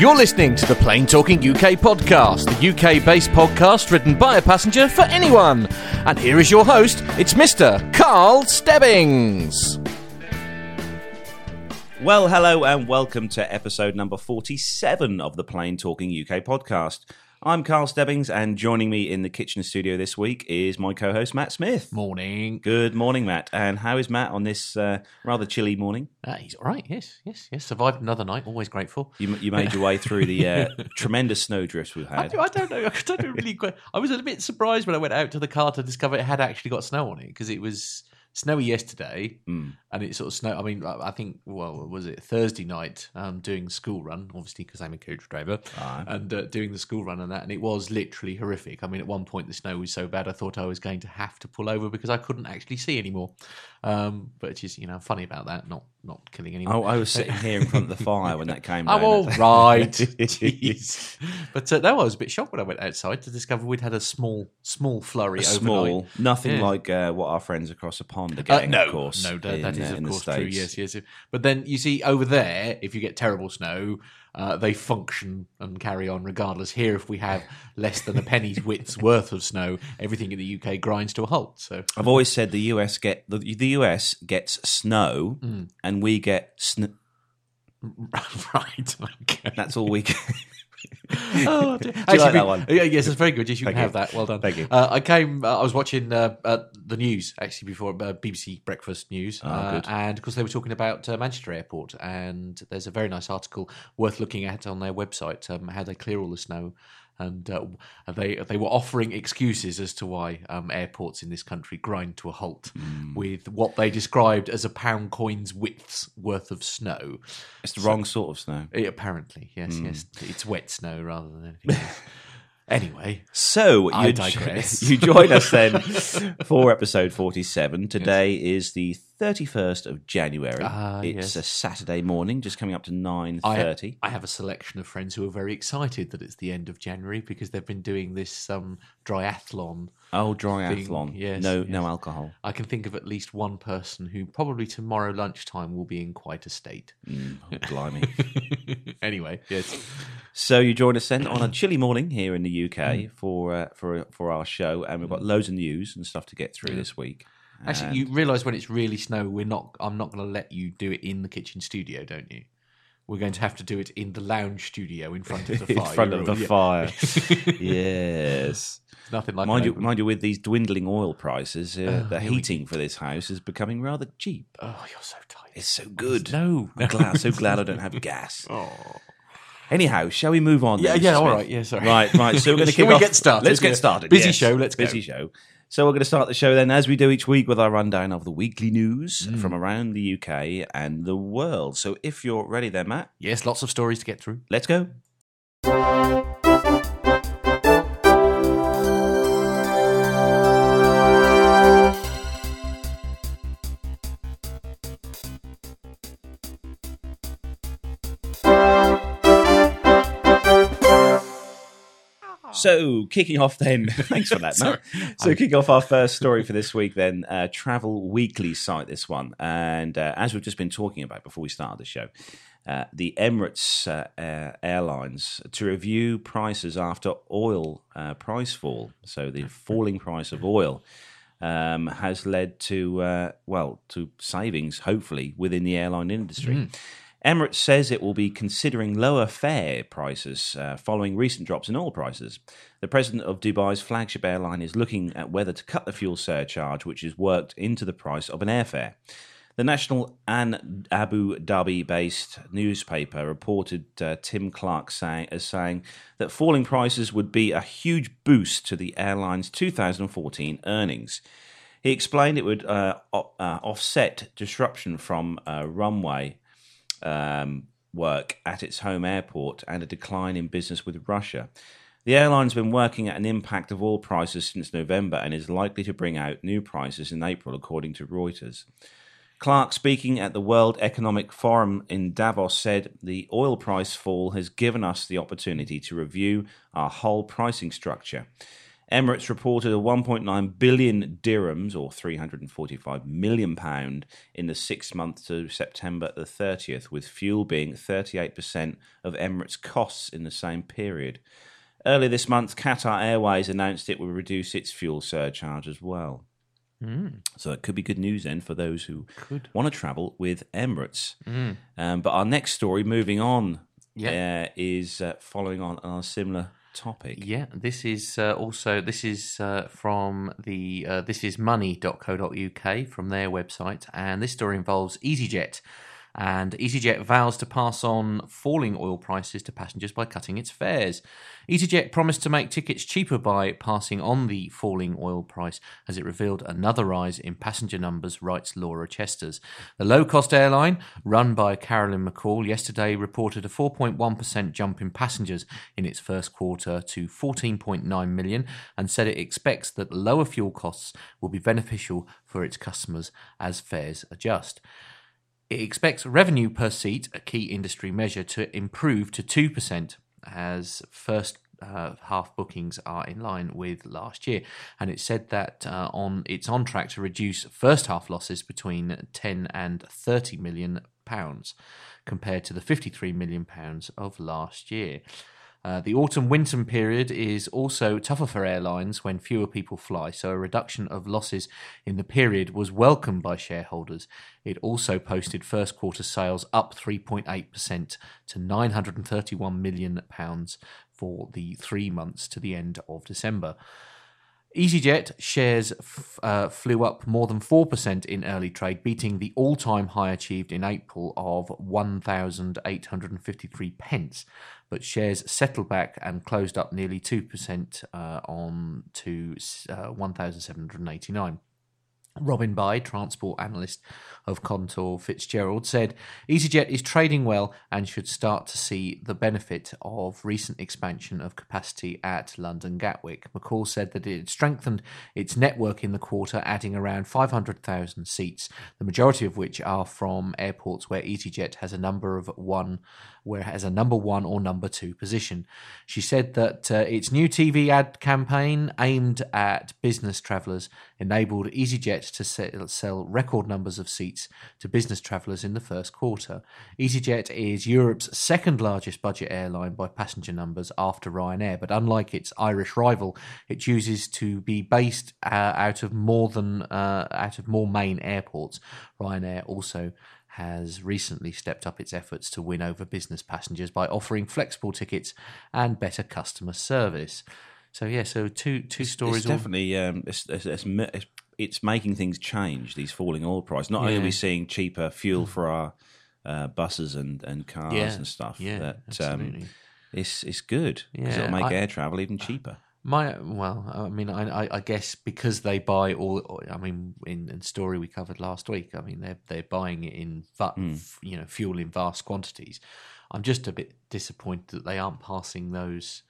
You're listening to the Plane Talking UK podcast, the UK based podcast written by a passenger for anyone. And here is your host, it's Mr. Carl Stebbings. Well, hello and welcome to episode number 47 of the Plane Talking UK podcast. I'm Carl Stebbings, and joining me in the kitchen studio this week is my co host, Matt Smith. Morning. Good morning, Matt. And how is Matt on this uh, rather chilly morning? Uh, he's all right. Yes, yes, yes. Survived another night. Always grateful. You, you made your way through the uh, tremendous snowdrifts we've I, had. do, I don't know. I don't know really. Quite, I was a bit surprised when I went out to the car to discover it had actually got snow on it because it was snowy yesterday Mm. and it sort of snow. I mean, I think well, was it Thursday night? Um, doing school run, obviously because I'm a coach driver, and uh, doing the school run and that, and it was literally horrific. I mean, at one point the snow was so bad I thought I was going to have to pull over because I couldn't actually see anymore. Um, but it's just you know funny about that, not not killing anyone. Oh, I was sitting here in front of the fire when that came I'm all right. Jeez. But uh, no, I was a bit shocked when I went outside to discover we'd had a small, small flurry A overnight. small, nothing Yeah. like uh, what our friends across the pond are Uh, getting, no, of course. no, that, in, that is uh, of course true. Yes, yes. But then you see over there, if you get terrible snow, uh, they function and carry on regardless. Here, if we have less than a penny's width's worth of snow, everything in the UK grinds to a halt. So I've always said the US get the, the US gets snow, Hmm. and we get sn- right, okay. That's all we get. Oh, dear. you like that one? Yes, it's very good. Yes, you Thank can you. have that. Well done. Thank you. Uh, I came. Uh, I was watching uh, uh, the news actually before uh, BBC Breakfast News, Oh, uh, good. and of course they were talking about uh, Manchester Airport, and there's a very nice article worth looking at on their website um, how they clear all the snow. And uh, they they were offering excuses as to why um, airports in this country grind to a halt Hmm. with what they described as a pound coin's width's worth of snow. It's the wrong sort of snow. Eh, apparently, yes, Hmm. yes, it's wet snow rather than anything. anyway, So I you, digress. you join us then for episode forty-seven. Today is the thirty-first of January. Ah, it's yes. a Saturday morning, just coming up to 9.30. I, thirty. I have a selection of friends who are very excited that it's the end of January because they've been doing this um, Dryathlon. Oh, dry thing, yes, no, yes. no alcohol. I can think of at least one person who probably tomorrow lunchtime will be in quite a state. Mm, oh, blimey. anyway, yes. So you join us then on a chilly morning here in the UK Mm. for uh, for for our show, and we've got loads of news and stuff to get through this week. Actually, you realise when it's really snow, we're not. I'm not going to let you do it in the kitchen studio, don't you? We're going to have to do it in the lounge studio in front of the in front of the Yeah. fire. yes. It's nothing like Mind you, open- mind you, with these dwindling oil prices, uh, Oh, the here we heating for this house is becoming rather cheap. Oh, you're so tired. It's so good. No, I'm glad, so glad I don't have gas. Oh. Anyhow, shall we move on? Yeah, then, yeah, all right, yeah, sorry. Right, right. So we're going to kick we off. get started? Let's get started. Busy yes. show, let's go. busy show. So we're going to start the show then, as we do each week, with our rundown of the weekly news Mm. from around the UK and the world. So if you're ready, there, Matt, Yes, lots of stories to get through. let's go. So, kicking off then, thanks for that, Matt. So, kicking off our first story for this week, then, uh, Travel Weekly site, this one. And uh, as we've just been talking about before we started the show, uh, the Emirates uh, uh, Airlines to review prices after oil uh, price fall. So, the falling price of oil um, has led to, uh, well, to savings, hopefully, within the airline industry. Emirates says it will be considering lower fare prices uh, following recent drops in oil prices. The president of Dubai's flagship airline is looking at whether to cut the fuel surcharge, which is worked into the price of an airfare. The national and Abu Dhabi based newspaper reported uh, Tim Clark as saying that falling prices would be a huge boost to the airline's 2014 earnings. He explained it would uh, uh, offset disruption from uh, runway um, work at its home airport and a decline in business with Russia. The airline's been working at an impact of oil prices since November and is likely to bring out new prices in April, according to Reuters. Clark, speaking at the World Economic Forum in Davos, said the oil price fall has given us the opportunity to review our whole pricing structure. Emirates reported a 1.9 billion dirhams, or 345 million pound, in the six months to September the 30th, with fuel being 38% of Emirates' costs in the same period. Earlier this month, Qatar Airways announced it will reduce its fuel surcharge as well. Mm. So it could be good news then for those who Could. want to travel with Emirates. Mm. Um, but our next story, moving on, Yeah. uh, is uh, following on on a similar topic. Yeah, this is uh, also this is uh, from the uh, this is money.co.uk from their website, and this story involves EasyJet. And EasyJet vows to pass on falling oil prices to passengers by cutting its fares. EasyJet promised to make tickets cheaper by passing on the falling oil price, as it revealed another rise in passenger numbers, writes Laura Chesters. The low cost airline, run by Carolyn McCall, yesterday reported a 4.1% jump in passengers in its first quarter to 14.9 million and said it expects that lower fuel costs will be beneficial for its customers as fares adjust. It expects revenue per seat, a key industry measure, to improve to 2% as first uh, half bookings are in line with last year. And it said that uh, on it's on track to reduce first half losses between 10 and 30 million pounds compared to the 53 million pounds of last year. Uh, the autumn winter period is also tougher for airlines when fewer people fly, so a reduction of losses in the period was welcomed by shareholders. It also posted first quarter sales up 3.8% to 931 million pounds for the 3 months to the end of December. EasyJet shares f- uh, flew up more than 4% in early trade, beating the all time high achieved in April of 1,853 pence. But shares settled back and closed up nearly 2% uh, on to uh, 1,789. Robin By, transport analyst of Cantor Fitzgerald, said EasyJet is trading well and should start to see the benefit of recent expansion of capacity at London Gatwick. McCall said that it strengthened its network in the quarter, adding around 500,000 seats, the majority of which are from airports where EasyJet has a number of one, where it has a number one or number two position. She said that uh, its new TV ad campaign aimed at business travellers enabled EasyJet to sell, sell record numbers of seats to business travellers in the first quarter. EasyJet is Europe's second largest budget airline by passenger numbers after Ryanair, but unlike its Irish rival, it chooses to be based uh, out of more than uh, out of more main airports. Ryanair also has recently stepped up its efforts to win over business passengers by offering flexible tickets and better customer service. So yeah, so two two stories. It's all- definitely um, it's, it's, it's, it's, it's making things change. These falling oil prices. Not only are we seeing cheaper fuel for our uh, buses and, and cars Yeah, and stuff. yeah, that, absolutely. Um, it's it's good because Yeah, it'll make I- air travel even cheaper. My well, I mean, I, I, I guess because they buy all. I mean, in, in story we covered last week. I mean, they're they're buying it in va- Hmm. f- you know fuel in vast quantities. I'm just a bit disappointed that they aren't passing those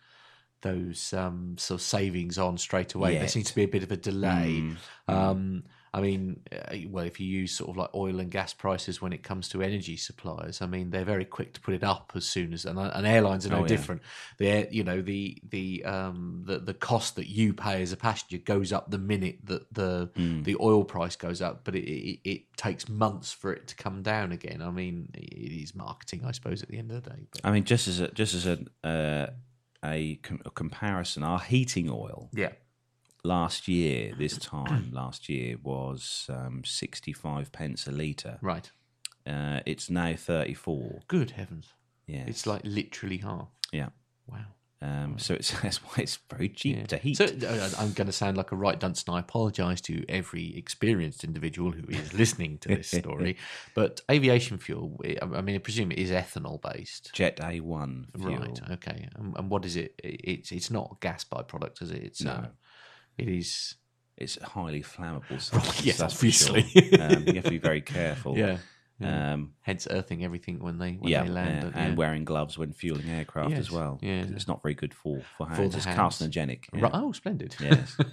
those um, sort of savings on straight away. There seems to be a bit of a delay. Mm, Um, I mean, uh, well, if you use sort of like oil and gas prices when it comes to energy suppliers, I mean, they're very quick to put it up as soon as, and, and airlines are no Oh, yeah. different. They're, you know, the the um the the cost that you pay as a passenger goes up the minute that the Mm. the oil price goes up, but it, it it takes months for it to come down again. I mean, it is marketing, I suppose, at the end of the day. But I mean, just as a just as a uh, a, com- a comparison, our heating oil yeah, last year, this time last year was um, sixty five pence a litre. right. Uh, it's now thirty four. Good heavens, Yeah, it's like literally half. yeah. Wow. Um, so it's that's why it's very cheap Yeah. to heat. So uh, I'm going to sound like a right dunce, and I apologise to every experienced individual who is listening to this story. But aviation fuel, I I mean, I presume it is ethanol based. Jet A one fuel. Right. Okay. And, and what is it? It's it's not gas byproduct, is it? It's No. uh, it is. It's highly flammable. substance, yes, that's for sure. obviously. um, you have to be very careful. Yeah. Um, Hence, earthing everything when they when yeah, they land. yeah. and wearing gloves when fueling aircraft Yes, as well. yeah. It's not very good for for hands. the it's hands. carcinogenic. yeah. Right. Oh, splendid. Yes,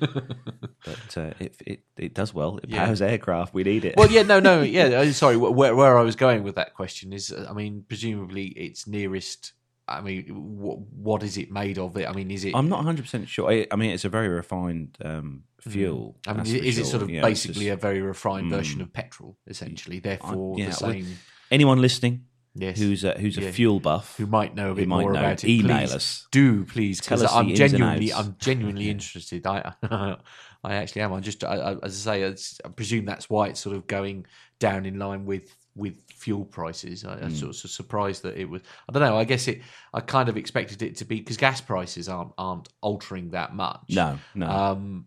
but uh, it, it it does well. It Yeah. powers aircraft. We need it. well, yeah, no, no, yeah. uh, Sorry, where where I was going with that question is, uh, I mean, presumably its nearest I mean, what, what is it made of? It. I mean, is it? I'm not 100 percent sure. I, I mean, it's a very refined um, fuel. Mm. I mean, for is it sort of it's basically just- a very refined version of petrol, essentially? Therefore, yeah, the same. anyone listening Yes. who's a, who's Yeah. a fuel buff who might know a bit more know, about it? email please us. Do please, because us I'm genuinely. I'm genuinely interested. I, I actually am. I just, I, I, as I say, I presume that's why it's sort of going down in line with with fuel prices. I, Hmm. I'm sort of surprised that it was. I don't know. I guess it. I kind of expected it to be because gas prices aren't aren't altering that much. No, no. Um,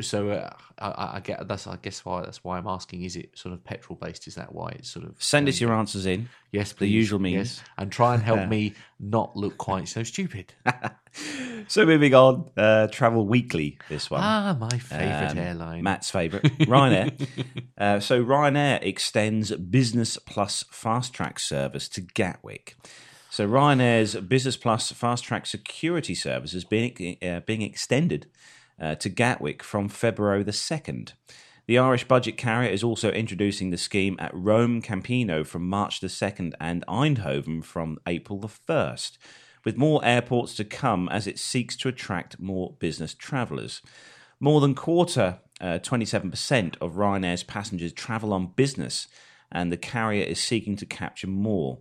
so uh, I, I get that's I guess why that's why I'm asking. Is it sort of petrol based? Is that why it's sort of Send us your answers in. Yes, please. the usual means. Yes, and try and help me not look quite so stupid. So moving on, uh, Travel Weekly. This one. ah, my favourite Um, airline. Matt's favourite, Ryanair. uh, so Ryanair extends Business Plus Fast Track service to Gatwick. So Ryanair's Business Plus Fast Track security service is being uh, being extended uh, to Gatwick from February the second. The Irish budget carrier is also introducing the scheme at Rome Ciampino from March the 2nd and Eindhoven from April the 1st, with more airports to come as it seeks to attract more business travellers. More than quarter, uh, 27% of Ryanair's passengers travel on business, and the carrier is seeking to capture more.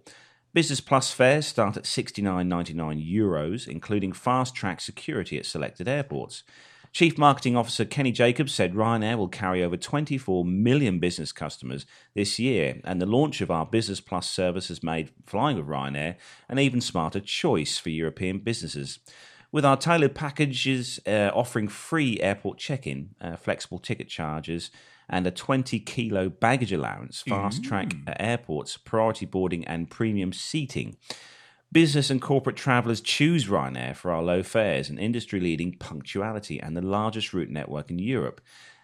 Business Plus fares start at 69.99 euros, including fast track security at selected airports. Chief Marketing Officer Kenny Jacobs said Ryanair will carry over 24 million business customers this year, and the launch of our Business Plus service has made flying with Ryanair an even smarter choice for European businesses. With our tailored packages uh, offering free airport check in, uh, flexible ticket charges, and a 20 kilo baggage allowance, fast track at airports, priority boarding, and premium seating. Business and corporate travellers choose Ryanair for our low fares and industry leading punctuality and the largest route network in Europe.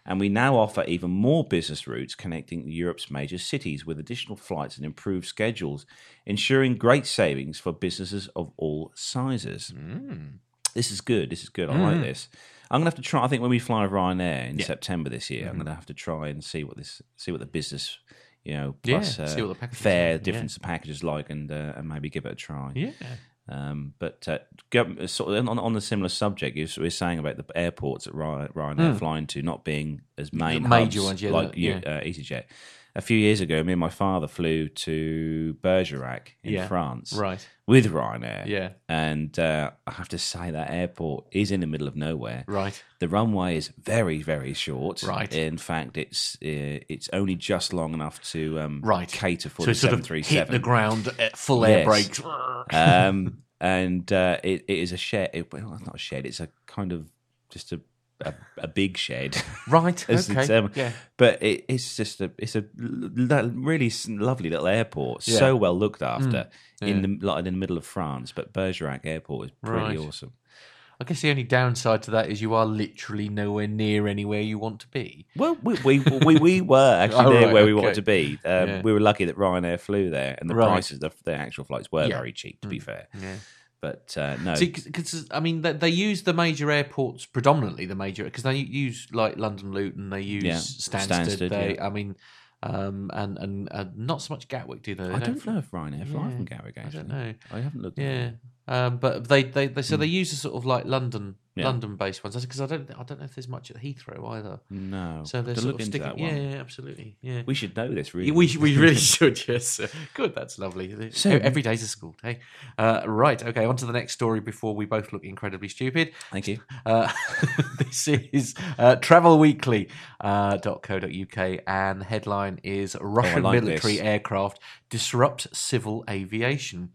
And we now offer even more business routes connecting Europe's major cities with additional flights and improved schedules, ensuring great savings for businesses of all sizes. Mm. This is good. This is good. I like mm. this. I'm gonna have to try. I think when we fly Ryanair in September this year, I'm mm-hmm. gonna have to try and see what this, see what the business, you know, Yeah, plus uh, see what the packages fare are, yeah. difference of packages like, and uh, and maybe give it a try. yeah. Um, but uh, go, sort of on, on the similar subject, you were saying about the airports that Ry- Ryanair flying to not being as main major hubs ones, yeah, like you- yeah. uh, EasyJet. A few years ago, me and my father flew to Bergerac in Yeah. France Right. with Ryanair. Yeah. and uh, I have to say that airport is in the middle of nowhere. Right. The runway is very, very short. Right. In fact, it's uh, it's only just long enough to um, Right. cater for so the seven three hit the ground at full air Yes. brakes. um, and uh, it, it is a shed. It, well, it's not a shed. It's a kind of just a a, a big shed. right. as the Okay. term. Yeah. But it, it's just a it's a really lovely little airport. Yeah. Mm. So well looked after in the like in the middle of France. But Bergerac Airport is pretty Right. awesome. I guess the only downside to that is you are literally nowhere near anywhere you want to be. Well, we we, we, we were actually Oh, there right, where we wanted to be. Um, Yeah. We were lucky that Ryanair flew there, and the Right. prices of the actual flights were Yeah. Mm. very cheap. To be fair, Yeah. But uh, no, because I mean, they, they use the major airports predominantly. The major because they use like London Luton, they use Yeah, Stansted. Stansted, they, yeah. I mean, um, and and uh, not so much Gatwick, do they? They I don't know if Ryanair fly Yeah, from Gatwick. I don't know. I haven't looked. Yeah, um, but they, they, they so they use a sort of like London Yeah. London based ones because I don't I don't know if there's much at Heathrow either. No, So they're sort look of into sticking. that Yeah, one. yeah, absolutely. Yeah. We should know this. Really, We, we really should, yes. Good, that's lovely. So- Every day's a school day. Uh, right, okay, on to the next story before we both look incredibly stupid. Thank you. Uh, this is uh, travelweekly.co.uk, and the headline is Russian like military this. aircraft disrupt civil aviation.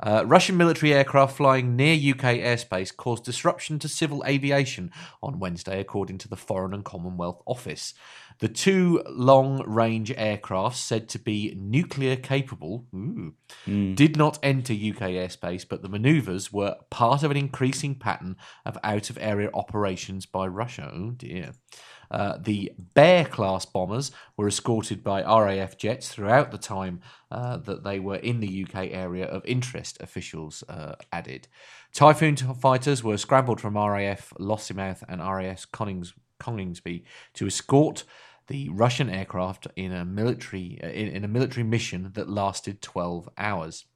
Uh, Russian military aircraft flying near UK airspace caused disruption to civil aviation on Wednesday, according to the Foreign and Commonwealth Office. The two long range aircraft, said to be nuclear capable, ooh, did not enter UK airspace, but the manoeuvres were part of an increasing pattern of out of area operations by Russia. Oh dear. Uh, the Bear class bombers were escorted by RAF jets throughout the time uh, that they were in the UK area of interest, officials uh, added. Typhoon fighters were scrambled from RAF Lossiemouth and RAF Connings- Coningsby to escort the Russian aircraft in a military uh, in, in a military mission that lasted 12 hours.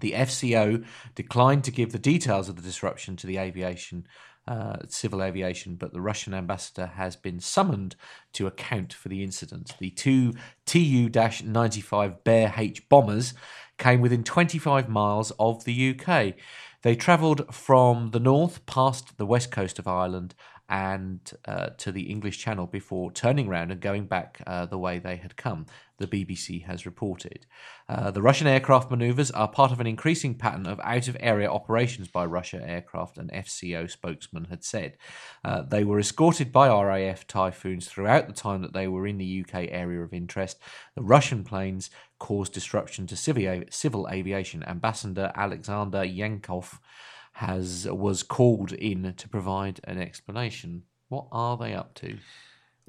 The FCO declined to give the details of the disruption to the aviation, uh, civil aviation, but the Russian ambassador has been summoned to account for the incident. The two Tu 95 Bear H bombers came within 25 miles of the UK. They travelled from the north past the west coast of Ireland and uh, to the English Channel before turning around and going back uh, the way they had come, the BBC has reported. Uh, the Russian aircraft manoeuvres are part of an increasing pattern of out of area operations by Russia aircraft, an FCO spokesman had said. Uh, they were escorted by RAF Typhoons throughout the time that they were in the UK area of interest. The Russian planes caused disruption to civil, civil aviation. Ambassador Alexander Yankov has was called in to provide an explanation. What are they up to?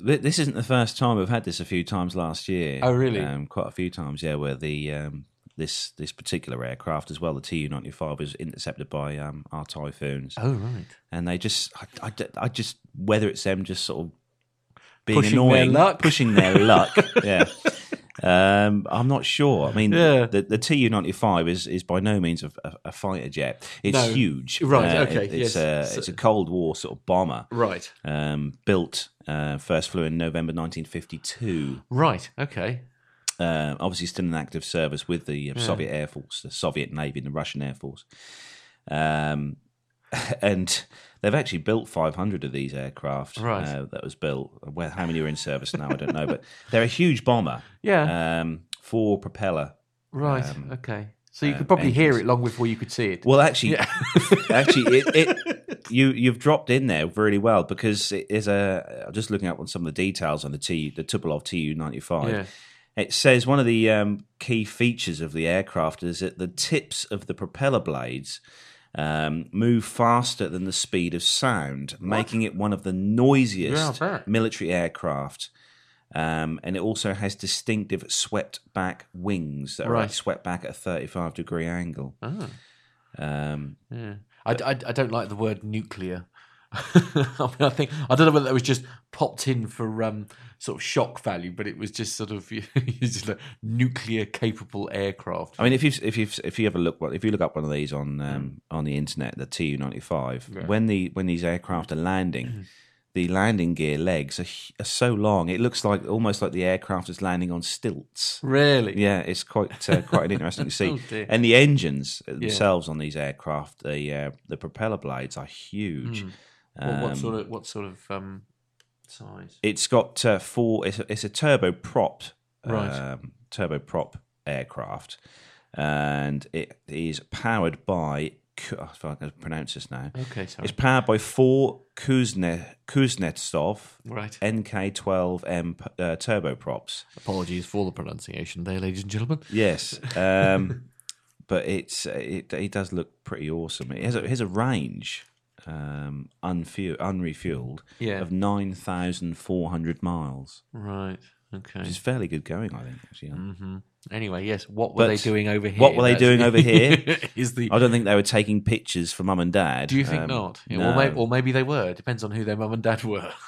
This isn't the first time we've had this. A few times last year. Oh, really? Um, quite a few times, yeah. Where the um, this this particular aircraft as well, the Tu ninety five, was intercepted by um, our typhoons. Oh, right. And they just, I, I, I just whether it's them just sort of being Pushing their annoying, luck. pushing their luck. Yeah. Um, I'm not sure. I mean, Yeah. the, the Tu ninety five is is by no means a, a, a fighter jet. It's No. huge, Right, Uh, okay, it- it's yes. a So- it's a Cold War sort of bomber. Right. Um, built uh, first flew in November 1952. Right. Okay. Uh, obviously, still in active service with the uh, Soviet Air Force, the Soviet Navy, and the Russian Air Force. Um, and they've actually built 500 of these aircraft. Right. Uh, that was built. Well, how many are in service now? I don't know, but they're a huge bomber. Yeah. Um, four propeller. Right. um, okay. So you uh, could probably hear it long before you could see it. Well, actually, Yeah. actually, it, it you you've dropped in there really well because it is a. I'm just looking up on some of the details on the T the Tupolev Tu ninety five. It says one of the um, key features of the aircraft is that the tips of the propeller blades um, move faster than the speed of sound, making it one of the noisiest Yeah, military aircraft. Um, and it also has distinctive swept back wings that are Right. like swept back at a 35 degree angle. Oh, Um, yeah. I, I, I don't like the word nuclear. I mean, I think I don't know whether that was just popped in for um, sort of shock value, but it was just sort of just a nuclear capable aircraft. I mean, if you if you if you ever look if you look up one of these on um, on the internet, the Tu ninety five, when the when these aircraft are landing, the landing gear legs are, are so long. It looks like almost like the aircraft is landing on stilts. Really? Yeah, it's quite uh, quite an interesting to see. Oh, and the engines themselves on these aircraft, the uh, the propeller blades are huge. What, what Um, sort of what sort of um, size? It's got uh, four. It's a, it's a turbo prop, Right. um, turbo prop aircraft, and it is powered by. Ku- oh, If I can pronounce this now, Okay, sorry. it's powered by four Kuzne, Kuznetsov Right. NK12M uh, turboprops. Apologies for the pronunciation there, ladies and gentlemen. Yes, um, but it's it, it does look pretty awesome. It has a, it has a range, um, unfuel, unrefueled, Yeah. of nine thousand four hundred miles. Right. Okay. which is fairly good going, I think. Actually, hmm Anyway, yes. What were But they doing over here? what were they That's- doing over here? is the. I don't think they were taking pictures for mum and dad. Do you think Um, not? Yeah, no. or, maybe, or maybe they were. Depends on who their mum and dad were.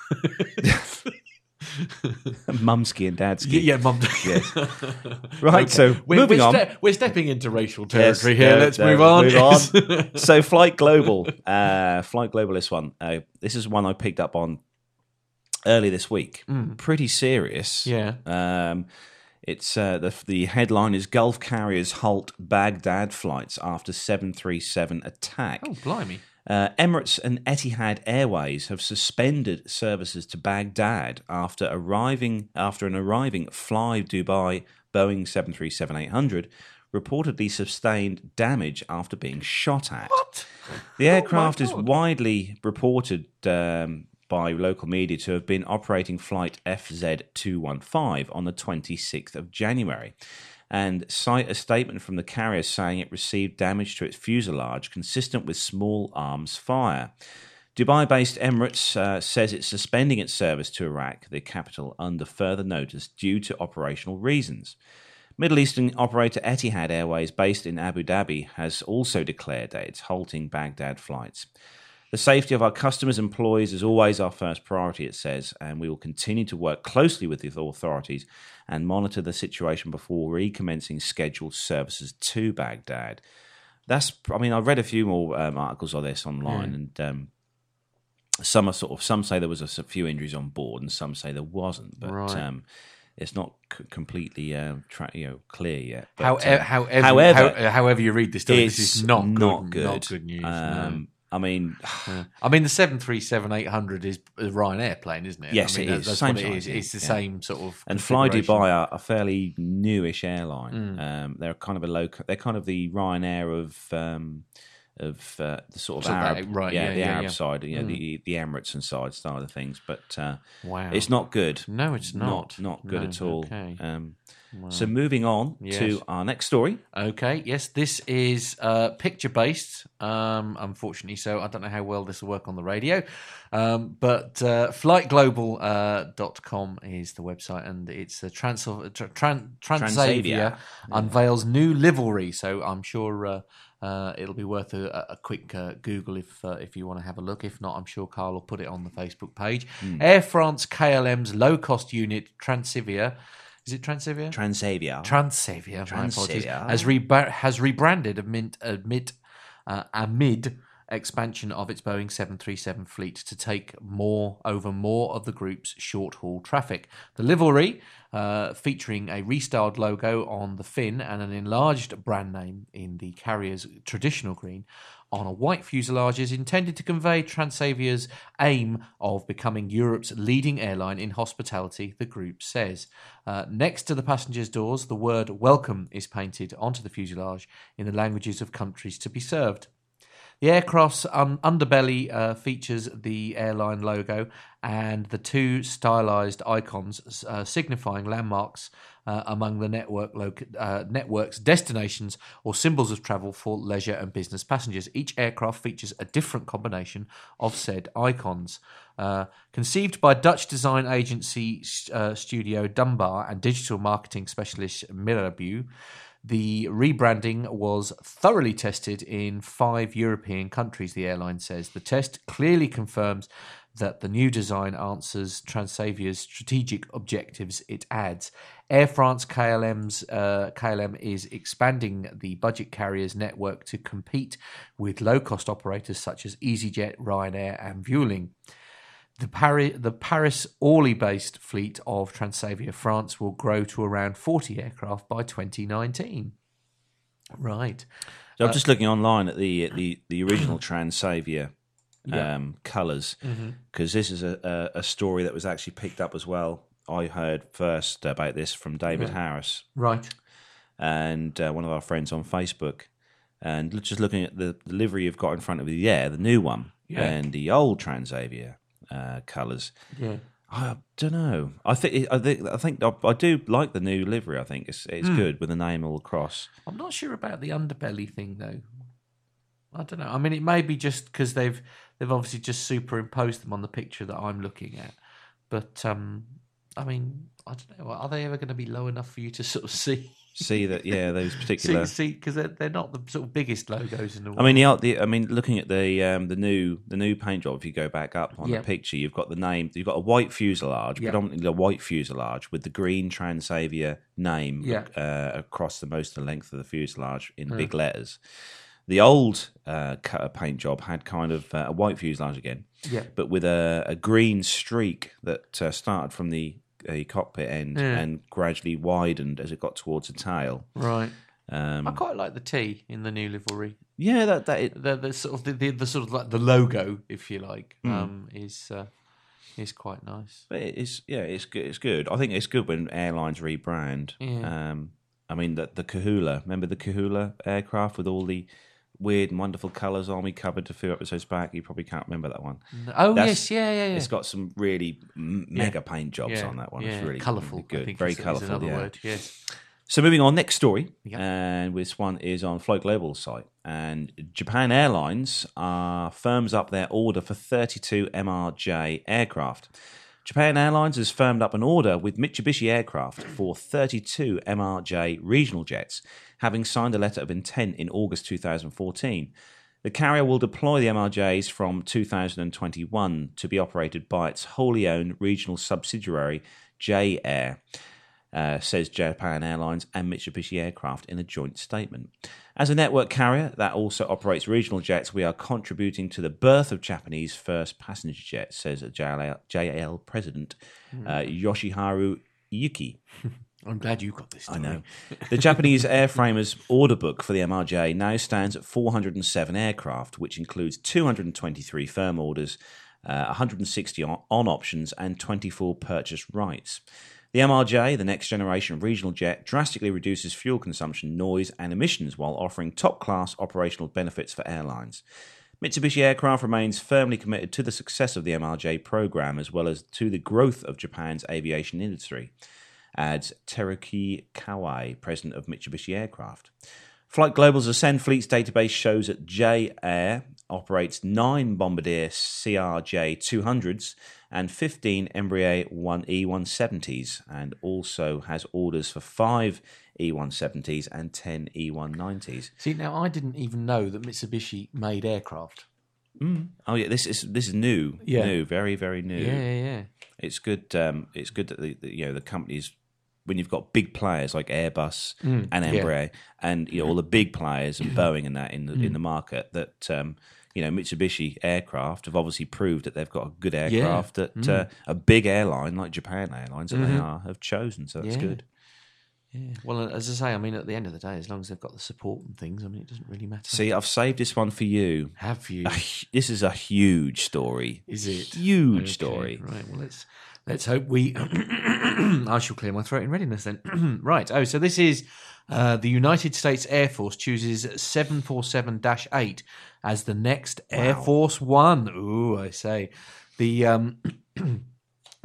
Mumsky and Dadsky. yeah, yeah, mum. Yes. Right, so we're, moving we're on. ste- we're stepping into racial Yes, territory here. Let's move on. move Yes. on. so, Flight Global, uh, Flight Global, this one. Uh, this is one I picked up on early this week. Pretty serious. yeah. Um, it's uh, the the headline is Gulf carriers halt Baghdad flights after 737 attack. Oh, blimey. Uh, Emirates and Etihad Airways have suspended services to Baghdad after arriving after an arriving Fly Dubai Boeing 737-800 reportedly sustained damage after being shot at. What? The aircraft is widely reported um, by local media to have been operating flight FZ215 on the 26th of January and cite a statement from the carrier saying it received damage to its fuselage consistent with small arms fire. Dubai based Emirates uh, says it's suspending its service to Iraq, the capital, under further notice due to operational reasons. Middle Eastern operator Etihad Airways, based in Abu Dhabi, has also declared that it's halting Baghdad flights. The safety of our customers and employees is always our first priority, it says, and we will continue to work closely with the authorities and monitor the situation before recommencing scheduled services to Baghdad. that's. I mean, I read a few more um, articles on this online, and um, some are sort of some say there was a few injuries on board, and some say there wasn't. But Right. um, it's not c- completely uh, tra- you know clear yet. But, How, uh, however, however, how- however you read this story, this is not good, not good. Not good news. no. I mean, Yeah. I mean, the seven three seven eight hundred is a Ryanair plane, isn't it? Yes, I mean, it that- is. That's Same what it is. It's the yeah. same sort of. and Fly. Dubai are a fairly newish airline. Mm. Um, they're kind of a low. They're kind of the Ryanair of um, of uh, the sort of of Arab, that- right, Yeah, yeah, the yeah, Arab yeah. side. You know, Mm. the the Emirates and side side of things. But uh, Wow, it's not good. No, it's Not not. not good No, at all. Okay. Um, Wow. so moving on Yes. to our next story. Okay, yes, this is uh, picture based, um, unfortunately, so I don't know how well this will work on the radio. Um, but uh, flightglobal.com is the website, and it's a trans- tra- tran- Transavia Transavia. unveils new livery. So I'm sure. Uh, uh, it'll be worth a, a quick uh, Google if uh, if you want to have a look. If not, I'm sure Carl will put it on the Facebook page. Air France KLM's low cost unit Transavia. Is it Transavia? Transavia. Transavia, Transavia. has, reba- has rebranded amid, amid, uh, amid expansion of its Boeing 737 fleet to take more over more of the group's short haul traffic. The livery, uh, featuring a restyled logo on the fin and an enlarged brand name in the carrier's traditional green, on a white fuselage is intended to convey Transavia's aim of becoming Europe's leading airline in hospitality, the group says. Uh, next to the passengers' doors, the word welcome is painted onto the fuselage in the languages of countries to be served. The aircraft's un- underbelly uh, features the airline logo and the two stylized icons uh, signifying landmarks uh, among the network loc- uh, network's destinations or symbols of travel for leisure and business passengers. Each aircraft features a different combination of said icons. Uh, conceived by Dutch design agency uh, Studio Dumbar and digital marketing specialist Mirabeau, the rebranding was thoroughly tested in five European countries, the airline says. The test clearly confirms that the new design answers Transavia's strategic objectives, it adds. Air France KLM's, uh, KLM is expanding the budget carriers network to compete with low cost operators such as EasyJet, Ryanair, and Vueling. The Paris, the Paris Orly based fleet of Transavia France will grow to around 40 aircraft by 2019. Right. So Uh, I'm just looking online at the the the original Transavia Yeah. um, Mm-hmm. because this is a, a a story that was actually picked up as well. I heard first about this from David. Harris Right. and uh, one of our friends on Facebook. And just looking at the, the livery you've got in front of you, yeah, the new one Yeah. and the old Transavia uh, colors. Yeah. I don't know. I think I think I think I, I do like the new livery. I think it's it's Hmm. good with the name all across. I'm not sure about the underbelly thing though. I don't know. I mean, it may be just because they've they've obviously just superimposed them on the picture that I'm looking at. But um, I mean, I don't know. Are they ever going to be low enough for you to sort of see? See that? Yeah, those particular. See, see, because they're, they're not the sort of biggest logos in the world. I mean, the, the I mean, looking at the um, the new the new paint job. If you go back up on Yeah. the picture, you've got the name. You've got a white fuselage, Yeah. predominantly a white fuselage with the green Transavia name Yeah. uh, across the most of the length of the fuselage in Hmm. big letters. The old uh, paint job had kind of uh, a white fuselage again, yeah, but with a, a green streak that uh, started from the uh, cockpit end Yeah. and gradually widened as it got towards the tail. right. Um, I quite like the T in the new livery. yeah, that that it, The, the sort of the, the, the sort of like the logo, if you like, Hmm. um, is uh, is quite nice. But it's yeah, it's good. It's good. I think it's good when airlines rebrand. Yeah. Um, I mean the the Kulula. Remember the Kulula aircraft with all the weird and wonderful colours on we covered a few episodes back. You probably can't remember that one. Oh That's- yes, yeah, yeah, yeah. It's got some really m- mega paint jobs yeah, on that one. Yeah, It's really colourful. good. Very colourful. yeah. word. Yes. So moving on, next story, Yeah. and this one is on Flight Global's site. And Japan Airlines are firms up their order for 32 MRJ aircraft. Japan Airlines has firmed up an order with Mitsubishi Aircraft for 32 MRJ regional jets, having signed a letter of intent in August 2014. The carrier will deploy the MRJs from 2021 to be operated by its wholly owned regional subsidiary, J Air. Uh, says Japan Airlines and Mitsubishi Aircraft in a joint statement. As a network carrier that also operates regional jets, we are contributing to the birth of Japanese first passenger jets, says JAL, JAL president uh, Yoshiharu Ueki. I'm glad you got this. I know. The Japanese airframers order book for the MRJ now stands at 407 aircraft, which includes 223 firm orders, uh, 160 on, on options, and 24 purchase rights. The MRJ, the next generation regional jet, drastically reduces fuel consumption, noise, and emissions while offering top class operational benefits for airlines. Mitsubishi Aircraft remains firmly committed to the success of the MRJ program as well as to the growth of Japan's aviation industry adds Teruaki Kawai, president of Mitsubishi Aircraft. Flight Global's Ascend Fleets database shows that J Air operates nine Bombardier CRJ 200s and 15 Embraer 1 E170s, and also has orders for five E170s and 10 E190s. See, now I didn't even know that Mitsubishi made aircraft. Oh yeah, this is this is new, Yeah. new, very very new. Yeah, yeah, yeah. It's good. Um, it's good that the, the you know the companies when you've got big players like Airbus and yeah. Embraer, and you know all the big players and Boeing and that in the in the market that. Um, you know, Mitsubishi Aircraft have obviously proved that they've got a good aircraft that hmm. uh, a big airline like Japan Airlines that they mm-hmm. are have chosen. So that's Yeah. good. Yeah. Well, uh, as I say, I mean, at the end of the day, as long as they've got the support and things, I mean, it doesn't really matter. See, I've saved this one for you. Have you? This is a huge story. Is it Huge Okay, story. Right. Well, let's let's hope we. I shall clear my throat in readiness then. right. Oh, so this is uh, the United States Air Force chooses 747 8 as the next Air Force One. Ooh, I say the. Um,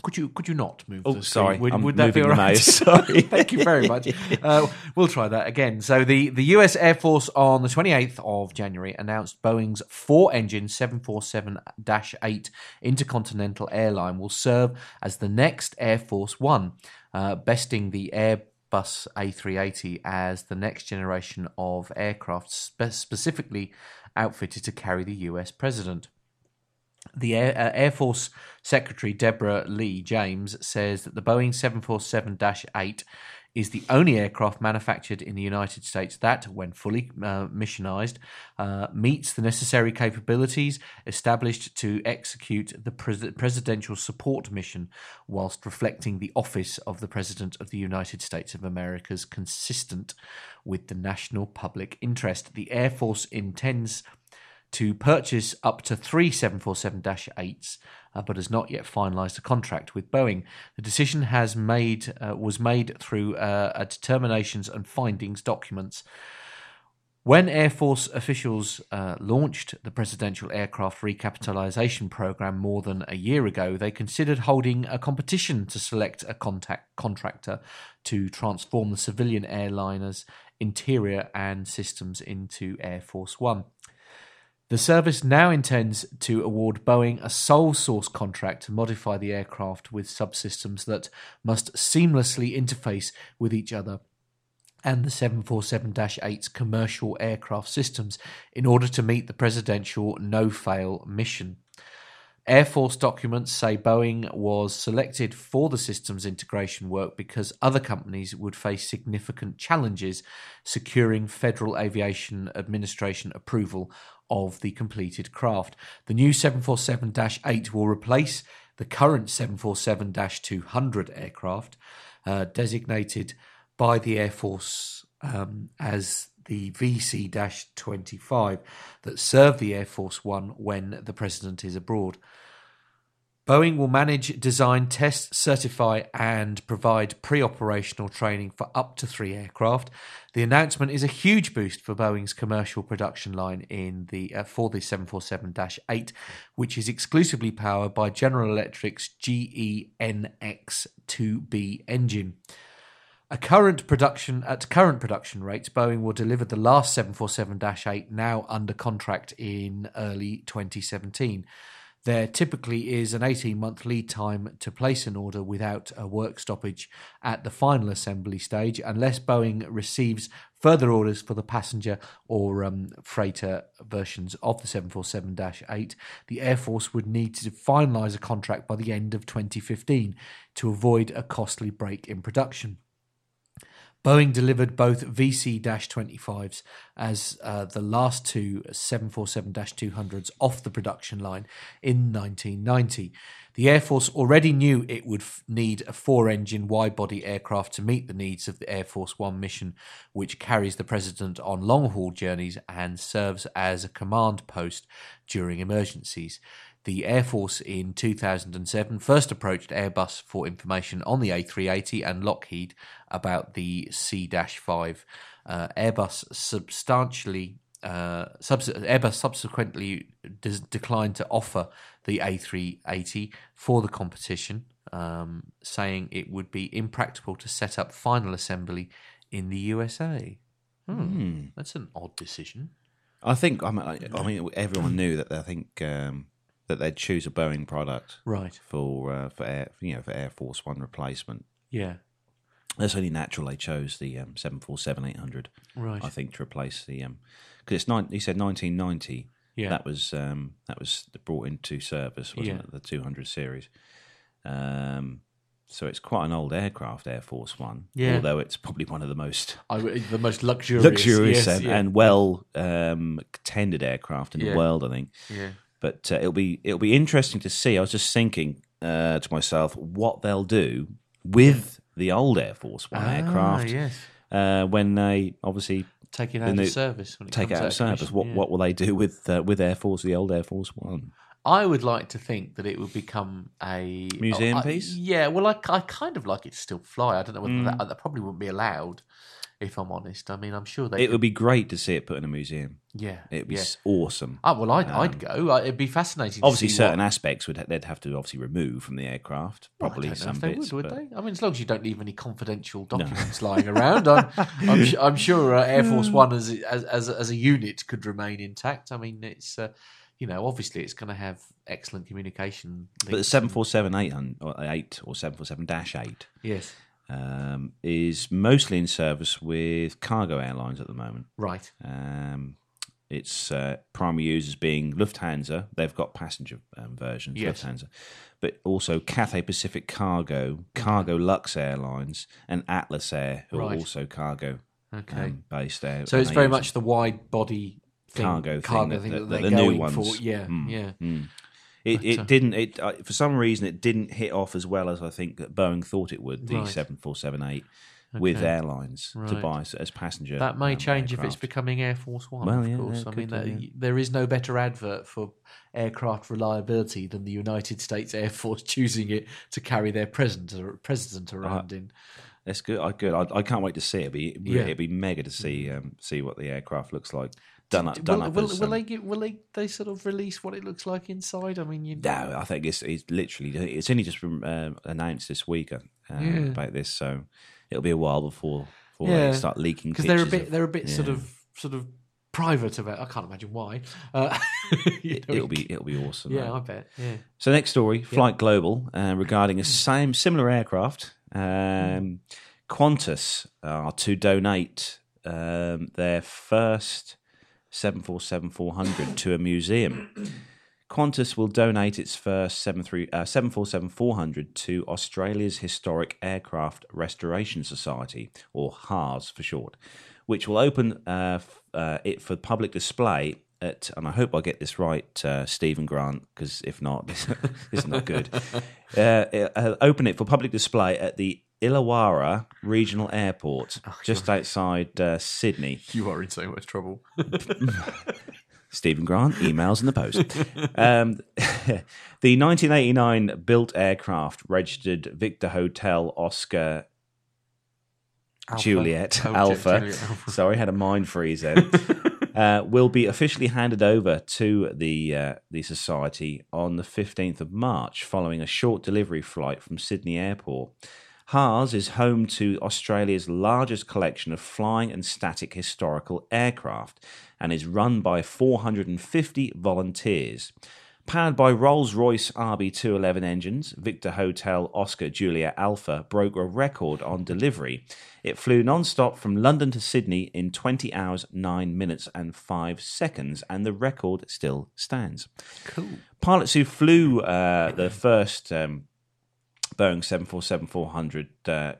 Could you could you not move? Oh, the sorry. Would, I'm would that be all mouse. Sorry. Thank you very much. Uh, we'll try that again. So the, the US Air Force on the 28th of January announced Boeing's four-engine 747-8 intercontinental airline will serve as the next Air Force One, uh, besting the Airbus A380 as the next generation of aircraft spe- specifically outfitted to carry the US president. The Air, uh, Air Force Secretary Deborah Lee James says that the Boeing 747 8 is the only aircraft manufactured in the United States that, when fully uh, missionized, uh, meets the necessary capabilities established to execute the pres- presidential support mission whilst reflecting the office of the President of the United States of America's consistent with the national public interest. The Air Force intends to purchase up to three 747 8s, uh, but has not yet finalised a contract with Boeing. The decision has made uh, was made through uh, a determinations and findings documents. When Air Force officials uh, launched the Presidential Aircraft Recapitalization Program more than a year ago, they considered holding a competition to select a contact contractor to transform the civilian airliners' interior and systems into Air Force One. The service now intends to award Boeing a sole source contract to modify the aircraft with subsystems that must seamlessly interface with each other and the 747 8's commercial aircraft systems in order to meet the presidential no fail mission. Air Force documents say Boeing was selected for the systems integration work because other companies would face significant challenges securing Federal Aviation Administration approval of the completed craft. The new 747 8 will replace the current 747 200 aircraft, uh, designated by the Air Force um, as the VC 25 that serve the Air Force One when the President is abroad. Boeing will manage, design, test, certify, and provide pre operational training for up to three aircraft. The announcement is a huge boost for Boeing's commercial production line in the uh, for the 747 8, which is exclusively powered by General Electric's GE NX2B engine. A current production at current production rates, Boeing will deliver the last 747-8 now under contract in early 2017. There typically is an 18 month lead time to place an order without a work stoppage at the final assembly stage, unless Boeing receives further orders for the passenger or um, freighter versions of the 747 8. The Air Force would need to finalise a contract by the end of 2015 to avoid a costly break in production. Boeing delivered both VC 25s as uh, the last two 747 200s off the production line in 1990. The Air Force already knew it would f- need a four engine wide body aircraft to meet the needs of the Air Force One mission, which carries the President on long haul journeys and serves as a command post during emergencies. The Air Force in 2007 first approached Airbus for information on the A380 and Lockheed about the C 5. Uh, Airbus substantially uh, subs- Airbus subsequently des- declined to offer the A380 for the competition, um, saying it would be impractical to set up final assembly in the USA. Hmm, That's an odd decision. I think I mean, I I mean everyone knew that I think um, that they'd choose a Boeing product Right. for uh, for air you know for Air Force One replacement. Yeah. That's only natural they chose the um, seven four seven eight hundred. Right. I think to replace the because it's nine. He said nineteen ninety. Yeah. That was um, that was brought into service, wasn't Yeah. it? The two hundred series. Um, so it's quite an old aircraft, Air Force One. Yeah. Although it's probably one of the most I, the most luxurious, luxurious yes, and, yeah. and well um, tended aircraft in Yeah. the world. I think. yeah. But uh, it'll be it'll be interesting to see. I was just thinking uh, to myself what they'll do with the old Air Force One Ah, aircraft yes. uh, when they obviously Take it out of service. When it take it out of service. What yeah. what will they do with uh, with Air Force the old Air Force One? I would like to think that it would become a Museum I- piece? Yeah, well, I, I kind of like it to still fly. I don't know whether Mm. that, that probably wouldn't be allowed. If I'm honest, I mean, I'm sure they. It could- would be great to see it put in a museum. yeah, It'd be yeah. awesome. Oh, well, I'd, I'd go. It'd be fascinating. to Obviously, certain what- aspects would ha- they'd have to obviously remove from the aircraft. Well, Probably know some bits. would, would but- they? I mean, as long as you don't leave any confidential documents lying around, I'm, I'm, I'm sure uh, Air Force One as, as as as a unit could remain intact. I mean, it's uh, you know, obviously, it's going to have excellent communication. But the links seven and- four seven eight or eight or seven four seven dash eight yes, um, is mostly in service with cargo airlines at the moment. right, Um, its uh, primary users being Lufthansa. They've got passenger um, versions, Yes. Lufthansa, but also Cathay Pacific Cargo, Cargolux Airlines, and Atlas Air, who are also cargo okay. um, based there. so it's very much the wide body thing, cargo thing cargo that- thing that- that, that they're the new going for. ones- Yeah, Mm. yeah. Mm. It, But, it uh, didn't. It uh, for some reason it didn't hit off as well as I think that Boeing thought it would. The Right. seven four seven eight with airlines to buy as, as passenger. That may um, change if it's becoming Air Force One. Well, of yeah, course. I mean, do, that, yeah. there is no better advert for aircraft reliability than the United States Air Force choosing it to carry their president president Uh, around in. That's good. I good. I, I can't wait to see it. It'd be, Yeah. it'd be mega to see um, see what the aircraft looks like done up. will, up will, will they give, will they they sort of release what it looks like inside? I mean, you No, I think it's it's literally it's only just been um, announced this week uh, um, Yeah. about this, so it'll be a while before before Yeah. they start leaking because they're a bit of- they're a bit sort of sort of private about. I can't imagine why. Uh, It'll be it'll be awesome. yeah. I bet. Yeah, So next story, Flight Global, uh, regarding a same similar aircraft. Um, Qantas are to donate um, their first 747-400 to a museum. Qantas will donate its first 73 uh, 747-400 to Australia's Historic Aircraft Restoration Society, or HARS for short, which will open uh, uh, it for public display at, and I hope I get this right, uh, Stephen Grant, because if not, this, this is not good. Uh, uh, open it for public display at the Illawarra Regional Airport, just outside uh, Sydney. you are in so much trouble. Stephen Grant, emails in the post. um, the 1989 built aircraft registered Victor Hotel Oscar Alpha. Juliet Oh, Alpha. Juliet Alpha. Sorry, had a mind freeze then. uh, will be officially handed over to the uh, the society on the 15th of March, following a short delivery flight from Sydney Airport. HARS is home to Australia's largest collection of flying and static historical aircraft and is run by 450 volunteers. Powered by Rolls Royce RB211 engines, Victor Hotel Oscar Julia Alpha broke a record on delivery. It flew non stop from London to Sydney in 20 hours, 9 minutes, and 5 seconds, and the record still stands. Cool. Pilots who flew uh, the first um, Boeing 747 400 uh,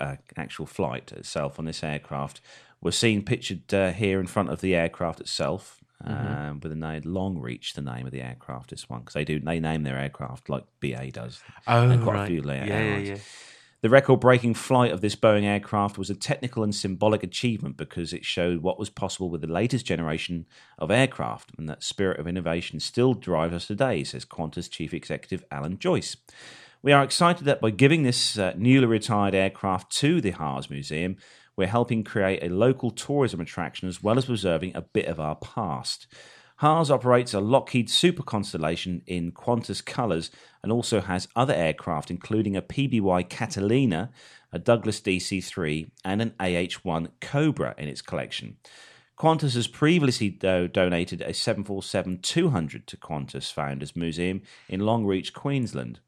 uh, actual flight itself on this aircraft was seen pictured uh, here in front of the aircraft itself. Um, with the name Longreach, the name of the aircraft. This one because they do they name their aircraft like BA does, Oh, and quite a right. few layer yeah, yeah, yeah. The record breaking flight of this Boeing aircraft was a technical and symbolic achievement because it showed what was possible with the latest generation of aircraft, and that spirit of innovation still drives us today, says Qantas Chief Executive Alan Joyce. We are excited that by giving this uh, newly retired aircraft to the HARS Museum, we're helping create a local tourism attraction as well as preserving a bit of our past. HARS operates a Lockheed Super Constellation in Qantas colours and also has other aircraft, including a PBY Catalina, a Douglas DC 3, and an AH 1 Cobra in its collection. Qantas has previously do- donated a 747 200 to Qantas Founders Museum in Longreach, Queensland.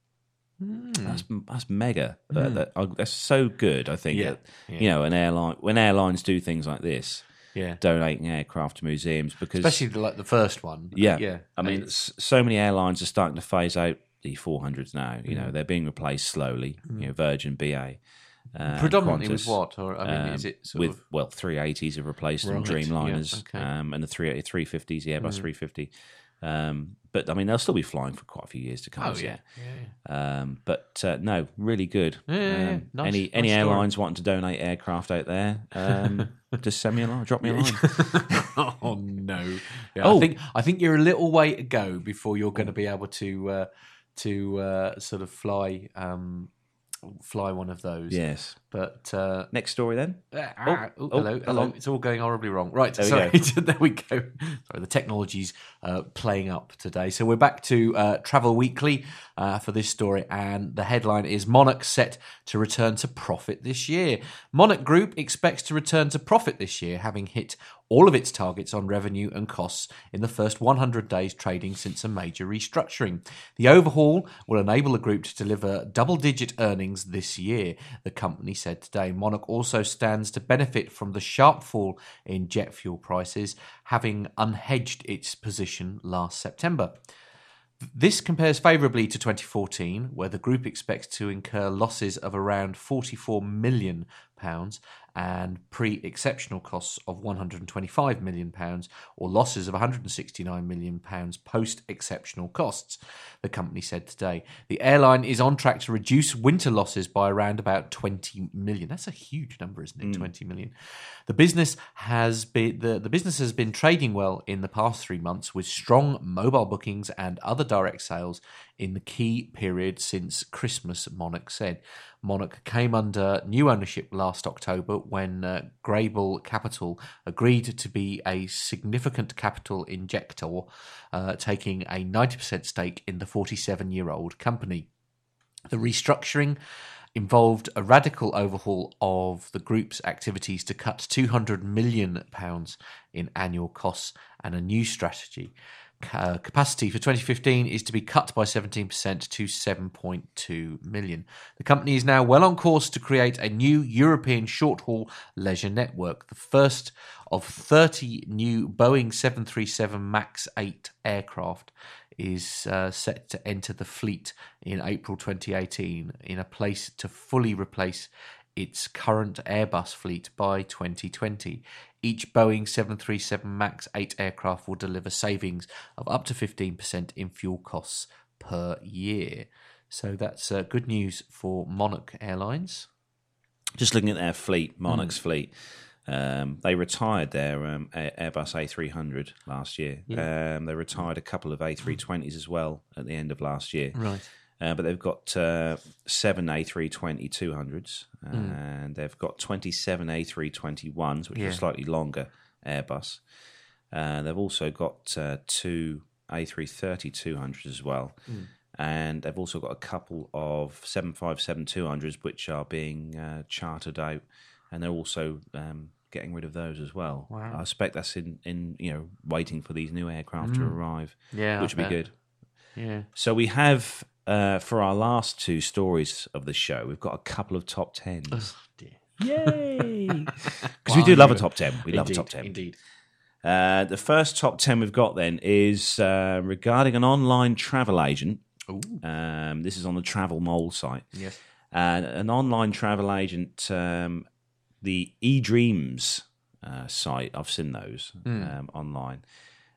That's that's mega. Uh, that, uh, that's so good. I think. Hmm. Yeah, that, yeah. You know, an airline when airlines do things like this, Yeah. donating aircraft to museums because Especially the, like the first one. yeah, yeah. I mean, s- so many airlines are starting to phase out the 400s now. You know, they're being replaced slowly. You know, Virgin, BA, uh, predominantly with what? Or I mean, um, is it sort with of well 380s have replaced them, Right, yeah, Dreamliners, okay. um, and the 3 350s, the Airbus 350. Um, but I mean, they'll still be flying for quite a few years to come. Oh yeah, yeah, Um, but uh, no, really good. Yeah, yeah. Um, Nice- any nice any story. airlines wanting to donate aircraft out there, um, just send me a line, drop me a line. oh no! Yeah, Oh. I think I think you're a little way to go before you're going to be able to uh, to uh, sort of fly um, fly one of those. yes. But uh, Next story then. Ah, oh, oh, hello, hello. hello. It's all going horribly wrong. Right, There we sorry. go. there we go. Sorry, the technology's uh, playing up today. So we're back to uh, Travel Weekly uh, for this story, and the headline is Monarch set to return to profit this year. Monarch Group expects to return to profit this year, having hit all of its targets on revenue and costs in the first 100 days trading since a major restructuring. The overhaul will enable the group to deliver double digit earnings this year, the company said today. Monarch also stands to benefit from the sharp fall in jet fuel prices, having unhedged its position last September. This compares favourably to 2014, where the group expects to incur losses of around 44 million and pre-exceptional costs of 125 million pounds, or losses of 169 million pounds post-exceptional costs. The company said today the airline is on track to reduce winter losses by around about 20 million. That's a huge number, isn't it? Hmm. 20 million. The business has been the, the business has been trading well in the past three months with strong mobile bookings and other direct sales in the key period since Christmas. Monarch said Monarch came under new ownership last October when uh, Greybull Capital agreed to be a significant capital injector, uh, taking a 90% stake in the 47 year old company. The restructuring involved a radical overhaul of the group's activities to cut 200 million pounds in annual costs and a new strategy. Capacity for 2015 is to be cut by 17% to 7.2 million. The company is now well on course to create a new European short haul leisure network, the first of 30 new Boeing 737 MAX 8 aircraft is uh, set to enter the fleet in April 2018 in a place to fully replace its current Airbus fleet by 2020. Each Boeing 737 MAX 8 aircraft will deliver savings of up to 15% in fuel costs per year. So that's uh, good news for Monarch Airlines. Just looking at their fleet, Monarch's Hmm. fleet. Um, they retired their um, Airbus A300 last year. Um, they retired a couple of A320s as well at the end of last year. Right. Uh, but they've got uh, seven A320 200s, Hmm. and they've got 27 A321s, which are slightly longer Airbus. Uh, they've also got uh, two A330 200s as well. Hmm. And they've also got a couple of 757 200s, which are being uh, chartered out, and they're also um, getting rid of those as well. Wow. I expect that's in, in you know waiting for these new aircraft to arrive, Hmm. Yeah, I which would be good. Yeah. So we have uh, for our last two stories of the show, we've got a couple of top tens. Oh, dear. Yay! Because we do love a top ten. We love a top ten. Indeed. Uh, the first top ten we've got then is uh, regarding an online travel agent. Um, this is on the Travel Mole site. Yes. and an online travel agent, um, the eDreams uh, site. I've seen those um, online,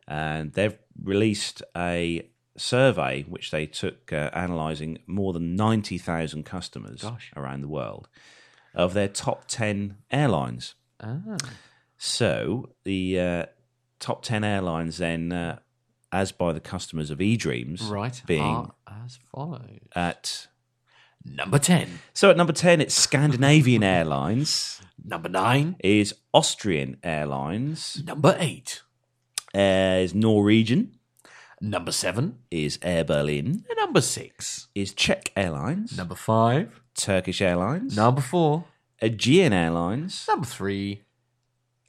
and they've released a survey which they took uh, analysing more than ninety thousand customers Gosh. around the world of their top ten airlines. Ah. So the uh, top ten airlines then, uh, as by the customers of eDreams, Right. being are as follows. at Number 10. so at number ten, it's Scandinavian Airlines, Number 9. is Austrian Airlines, Number 8. uh, is Norwegian, Number 7. is Air Berlin, And number 6. is Czech Airlines, Number 5. Turkish Airlines, Number 4. Aegean Airlines, Number 3.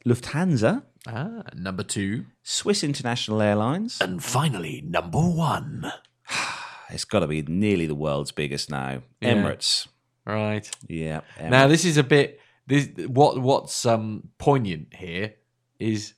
Lufthansa, Ah, number 2. Swiss International Airlines. And finally, number 1. It's got to be nearly the world's biggest now. Yeah. Emirates. Right. Yeah. Emirates. Now this is a bit this what what's um poignant here is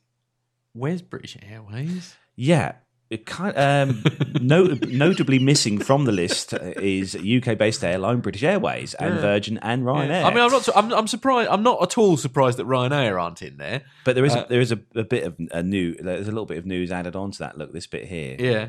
where's British Airways? Yeah. It kind um, no, notably missing from the list is UK-based airline British Airways and Yeah. Virgin and Ryanair. I mean, I'm not. su- I'm, I'm surprised. I'm not at all surprised that Ryanair aren't in there. but there is uh, a, there is a, a bit of a new. There's a little bit of news added on to that. Look, this bit here. Yeah.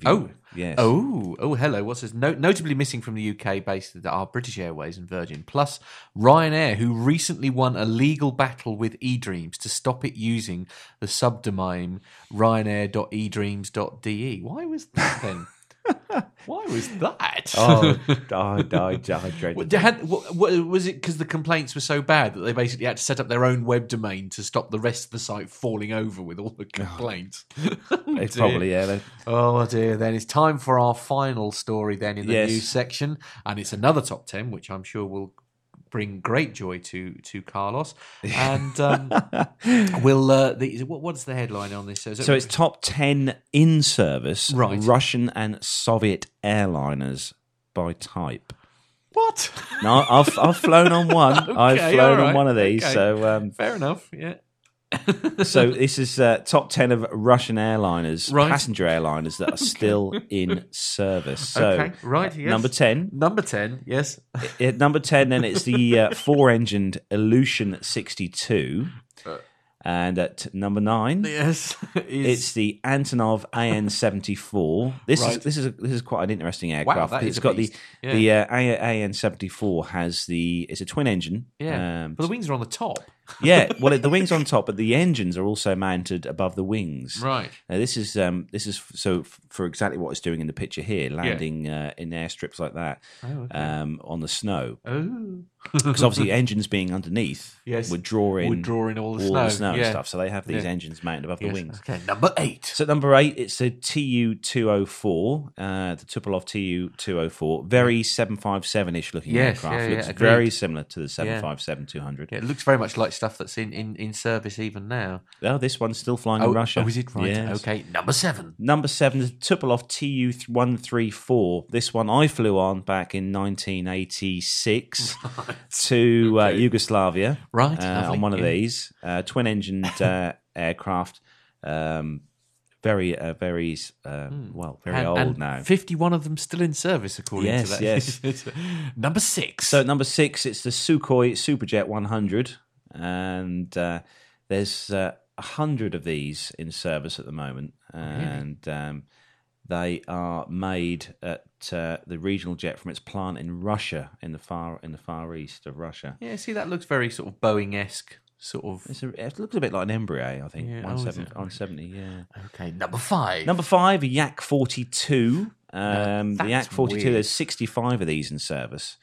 You- Oh. yes. Oh, oh, hello. What's this? No, notably missing from the UK based that are British Airways and Virgin, plus Ryanair, who recently won a legal battle with eDreams to stop it using the subdomain ryanair.edreams.de. Why was that then? Why was that? Oh, I, I, I dread What, it. had, oh, what, what, was it because the complaints were so bad that they basically had to set up their own web domain to stop the rest of the site falling over with all the oh. complaints? Oh, It's dear. probably yeah. they- Oh dear, then it's time for our final story then in the Yes. news section. And it's another top 10, which I'm sure will bring great joy to to Carlos. And um, we'll, uh, the, what, what's the headline on this? So it's top ten in service Right. Russian and Soviet airliners by type. what? No, I've I've flown on one. I've flown right, on one of these. okay. So um, Fair enough, yeah. so this is uh, top ten of Russian airliners, Right. passenger airliners that are still in service. So okay, right, yes. number ten. Number 10, yes. At number ten, then it's the uh, four-engined Ilyushin sixty-two, Uh. and at number nine, Yes. is- It's the Antonov AN seventy four. This is this is a, this is quite an interesting aircraft. is it's got beast. the the uh, AN seventy four has the it's a twin engine. yeah. um, but the wings are on the top. Yeah. Well, the wings on top, but the engines are also mounted above the wings. Right. Now, this is um, this is f- so f- for exactly what it's doing in the picture here, landing uh, in airstrips like that Oh, okay. um, on the snow. oh. Because obviously, engines being underneath Yes. would draw in Would draw in all the all snow. the snow and stuff. So they have these Yeah. engines mounted above the wings. Okay, number 8. So number eight, it's a TU two hundred four, uh, the Tupolev TU two hundred four, very seven five seven ish looking Yes, aircraft. yeah, yeah, Looks very similar to the seven five seven two hundred. Yeah, it looks very much like stuff that's in, in, in service even now. Oh, this one's still flying in Russia. Oh, is it right? Yes. Okay, number seven. Number seven, the Tupolev TU one three four. This one I flew on back in nineteen eighty six to uh, Yugoslavia. Right, uh, on one of yeah. these uh, twin engined uh, aircraft. Um, very, uh, very, uh, well, very Hmm. And- old and now. 51 of them still in service, according Yes, to that. yes. number six. So number six, it's the Sukhoi Superjet 100, and uh, there's uh, a hundred of these in service at the moment, and um, they are made at uh, the regional jet from its plant in Russia, in the far in the far east of Russia. yeah, see, that looks very sort of Boeing esque, sort of. It's a, it looks a bit like an Embraer, I think. Yeah, oh, on, is seven, it? on 70, yeah. Okay, number five. Number five, a Yak 42. Um, the Yak 42, weird. there's 65 of these in service.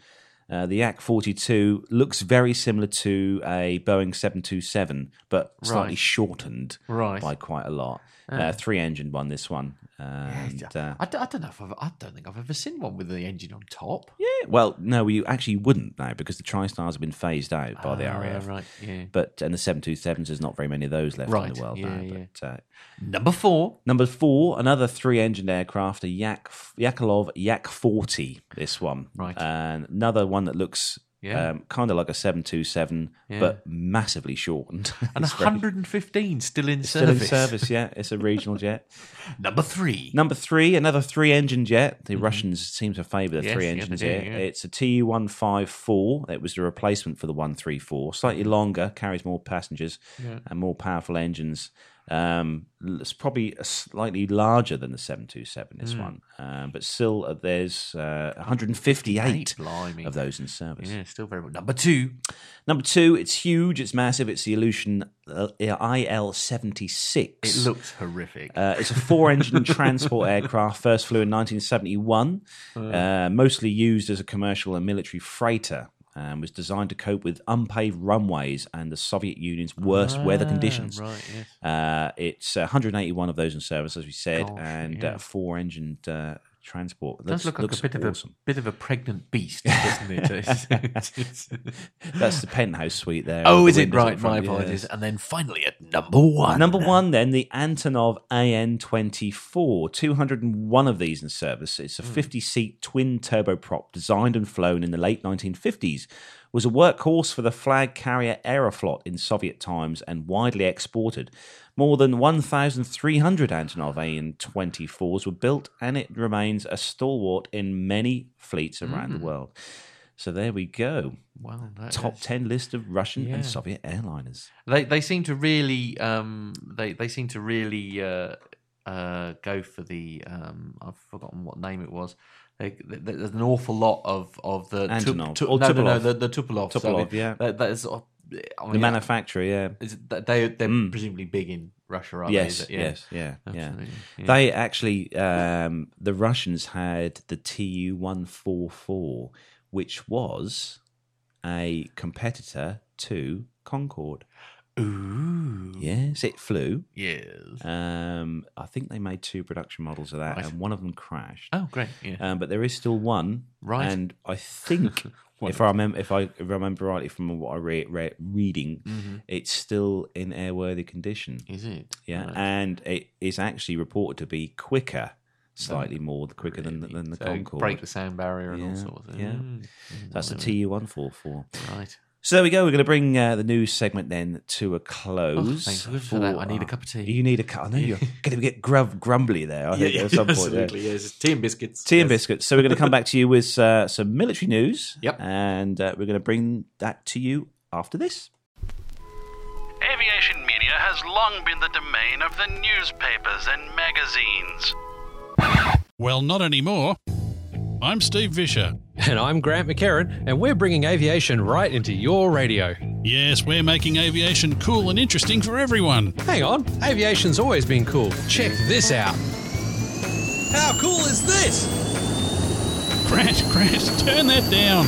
Uh, the Yak 42 looks very similar to a Boeing 727, but slightly Right. shortened Right. by quite a lot. Uh, three engine one, this one. And, uh, I, don't, know if I've, I don't think I've ever seen one with the engine on top. yeah, well, no, you actually wouldn't now because the TriStars have been phased out by the Ah, RAF. Right, yeah. But and the 727s, there's not very many of those left in the world yeah, now. yeah. But uh, Number four. Number four, another three-engined aircraft, a Yak Yakolov Yak 40. This one, Right. and another one that looks Yeah. um, kind of like a seven two seven, Yeah. but massively shortened. and It's very- 115 still in service. still in service. Yeah, it's a regional jet. Number three. Number three, another three engine jet. The Russians seem to favour the Mm-hmm. Yes, three yeah, engines they do, here. yeah. It's a Tu 154. It was the replacement for the 134. Slightly Mm-hmm. longer, carries more passengers and more powerful engines. Um, it's probably a slightly larger than the 727, Mm. this one. Um, but still, uh, there's uh, 158 Blimey. of those in service. Yeah, still very Number two. Number two, it's huge, it's massive. It's the Ilyushin uh, IL 76. It looks horrific. Uh, it's a four engine transport aircraft, first flew in 1971, uh, mostly used as a commercial and military freighter. And was designed to cope with unpaved runways and the Soviet Union's worst weather Ah, conditions. Right, yes. Uh, it's uh, 181 of those in service, as we said, Gosh, and yeah. uh, four engined uh, transport. It does Looks- look like looks a bit of awesome. a bit of a pregnant beast, doesn't it? That's the penthouse suite there. oh, is the it right? My apologies. yes. And then finally at number one. Number one, then, the Antonov AN 24. 201 of these in service. It's a Hmm. 50 seat twin turboprop designed and flown in the late 1950s. Was a workhorse for the flag carrier Aeroflot in Soviet times and widely exported. More than 1,300 Antonov AN 24s were built, and it remains a stalwart in many fleets around Hmm. the world. So there we go. Well, that Top is- 10 list of Russian Yeah. and Soviet airliners. They they seem to really um they they seem to really uh uh go for the um I've forgotten what name it was. Th- there's an awful lot of of the Antonov. Tu- Or no, no, no, the the Tupolev. Tupolev, yeah. That, that is, of- I The manufacturer, yeah. is they they're Mm. presumably big in Russia, are yes, it? yes, yeah, yeah. Absolutely, yeah. They actually, um, the Russians had the Tu one four four, which was a competitor to Concorde. Ooh, Yes, it flew. yes. Um, I think they made two production models of that, Right. and one of them crashed. Oh, great. Yeah. Um, but there is still one, Right. And I think, if I remember, if I remember rightly from what I read, read reading, Mhm. it's still in airworthy condition. Is it? Yeah, and it is actually reported to be quicker, slightly more quicker than the, than the So Concorde. break the sound barrier and all sorts. Of, yeah. Mm, mm, That's the TU one four four. Right. So there we go. We're going to bring uh, the news segment then to a Oh, close. thanks for that. I need a cup of tea. You need a cup. I know you're going to get grub, grumbly there. I think at some point. there. absolutely. Yes, tea and biscuits. Tea and biscuits. So we're going to come back to you with uh, some military news. Yep. And uh, we're going to bring that to you after this. Aviation media has long been the domain of the newspapers and magazines. Well, not anymore. I'm Steve Visscher. And I'm Grant McHerron, and we're bringing aviation right into your radio. Yes, we're making aviation cool and interesting for everyone. Hang on, aviation's always been cool. Check this out. How cool is this? Grant, Grant, turn that down.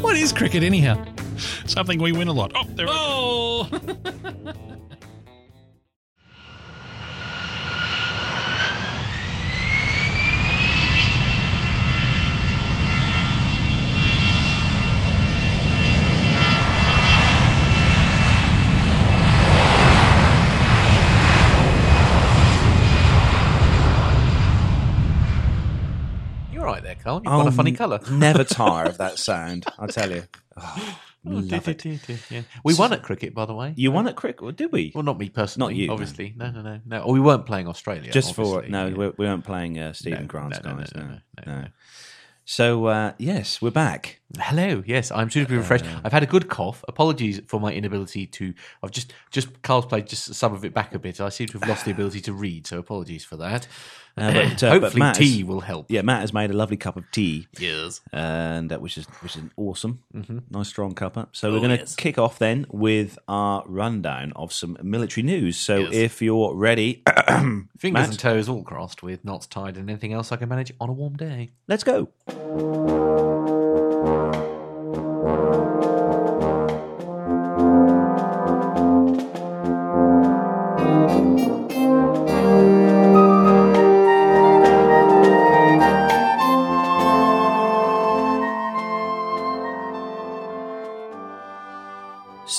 what is cricket, anyhow? Something we win a lot. Oh, there Oh! Carl. You've got a funny colour. Never tire of that sound, I tell you. Oh, love it. Yeah. We won at cricket, by the way. You won at cricket, or did we? Well, not me personally. Not you, no. obviously. No, no, no, no. Oh, we weren't playing Australia. Just for obviously. no, we, we weren't playing uh, Stephen No, Grant's no, no, guys. no, No, no. So uh, yes, we're back. Hello. Yes, I'm suitably refreshed. I've had a good cough. Apologies for my inability to. I've just just Carl's played just some of it back a bit. I seem to have lost the ability to read, so apologies for that. Uh, but, uh, Hopefully, Matt tea has- will help. Yeah, Matt has made a lovely cup of tea, Yes. and uh, which is which is awesome, nice strong cup up. So we're Mm-hmm. Oh, going to yes. kick off then with our rundown of some military news. So Yes. if you're ready, Fingers Matt? and toes all crossed, with knots tied and anything else I can manage on a warm day. let's go.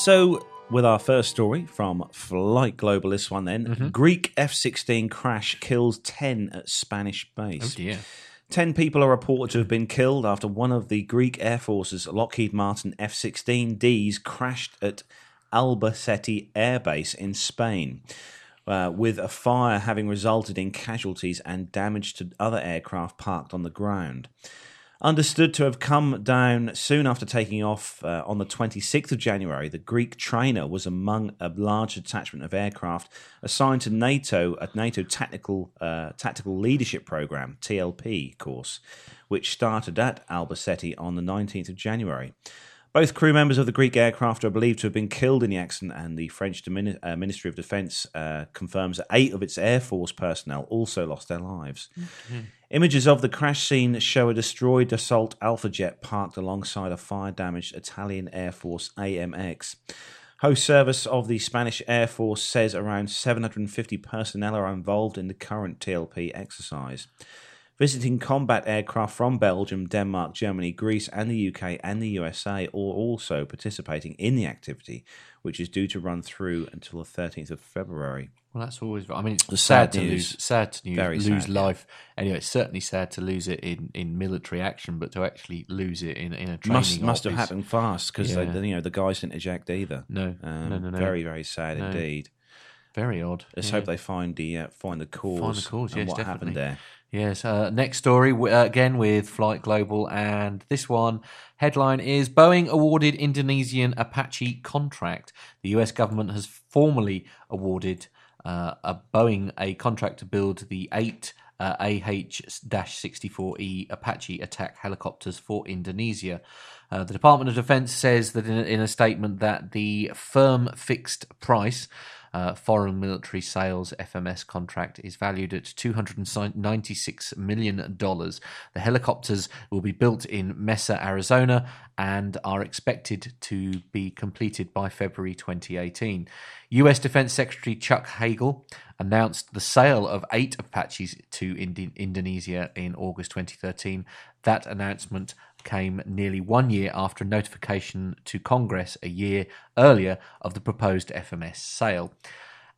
So, with our first story from Flight Global, this one then Greek F 16 crash kills 10 at Spanish base. Oh dear. 10 people are reported to have been killed after one of the Greek Air Force's Lockheed Martin F 16Ds crashed at Albacete Air Base in Spain, uh, with a fire having resulted in casualties and damage to other aircraft parked on the ground. Understood to have come down soon after taking off uh, on the 26th of January, the Greek trainer was among a large detachment of aircraft assigned to NATO, a NATO Tactical uh, Tactical Leadership Program (TLP) course, which started at Albacete on the 19th of January. Both crew members of the Greek aircraft are believed to have been killed in the accident, and the French uh, Ministry of Defence uh, confirms that eight of its Air Force personnel also lost their lives. Images of the crash scene show a destroyed Dassault Alpha jet parked alongside a fire damaged Italian Air Force AMX. Host service of the Spanish Air Force says around 750 personnel are involved in the current TLP exercise. Visiting combat aircraft from Belgium, Denmark, Germany, Greece, and the UK and the USA are also participating in the activity, which is due to run through until the 13th of February. Well, that's always. I mean, it's The sad, sad to news. lose. Sad to Very lose sad, yeah. life. Anyway, it's certainly sad to lose it in, in military action, but to actually lose it in in a training Must must have happened fast because Yeah. you know the guys didn't eject either. No, Um, no, no, no. Very very sad No. indeed. Very odd. Let's yeah. hope they find the uh, find the cause. Find the cause, and yes, what definitely. happened there. Yes. Uh, next story uh, again with Flight Global, and this one headline is Boeing awarded Indonesian Apache contract. The U.S. government has formally awarded uh, a Boeing a contract to build the eight. Uh, AH-64E Apache attack helicopters for Indonesia. Uh, the Department of Defense says that in a, in a statement that the firm fixed price uh, foreign military sales FMS contract is valued at $296 million. The helicopters will be built in Mesa, Arizona, and are expected to be completed by February 2018. US Defense Secretary Chuck Hagel announced the sale of eight Apaches to Indi- Indonesia in August 2013. That announcement came nearly one year after a notification to Congress a year earlier of the proposed FMS sale.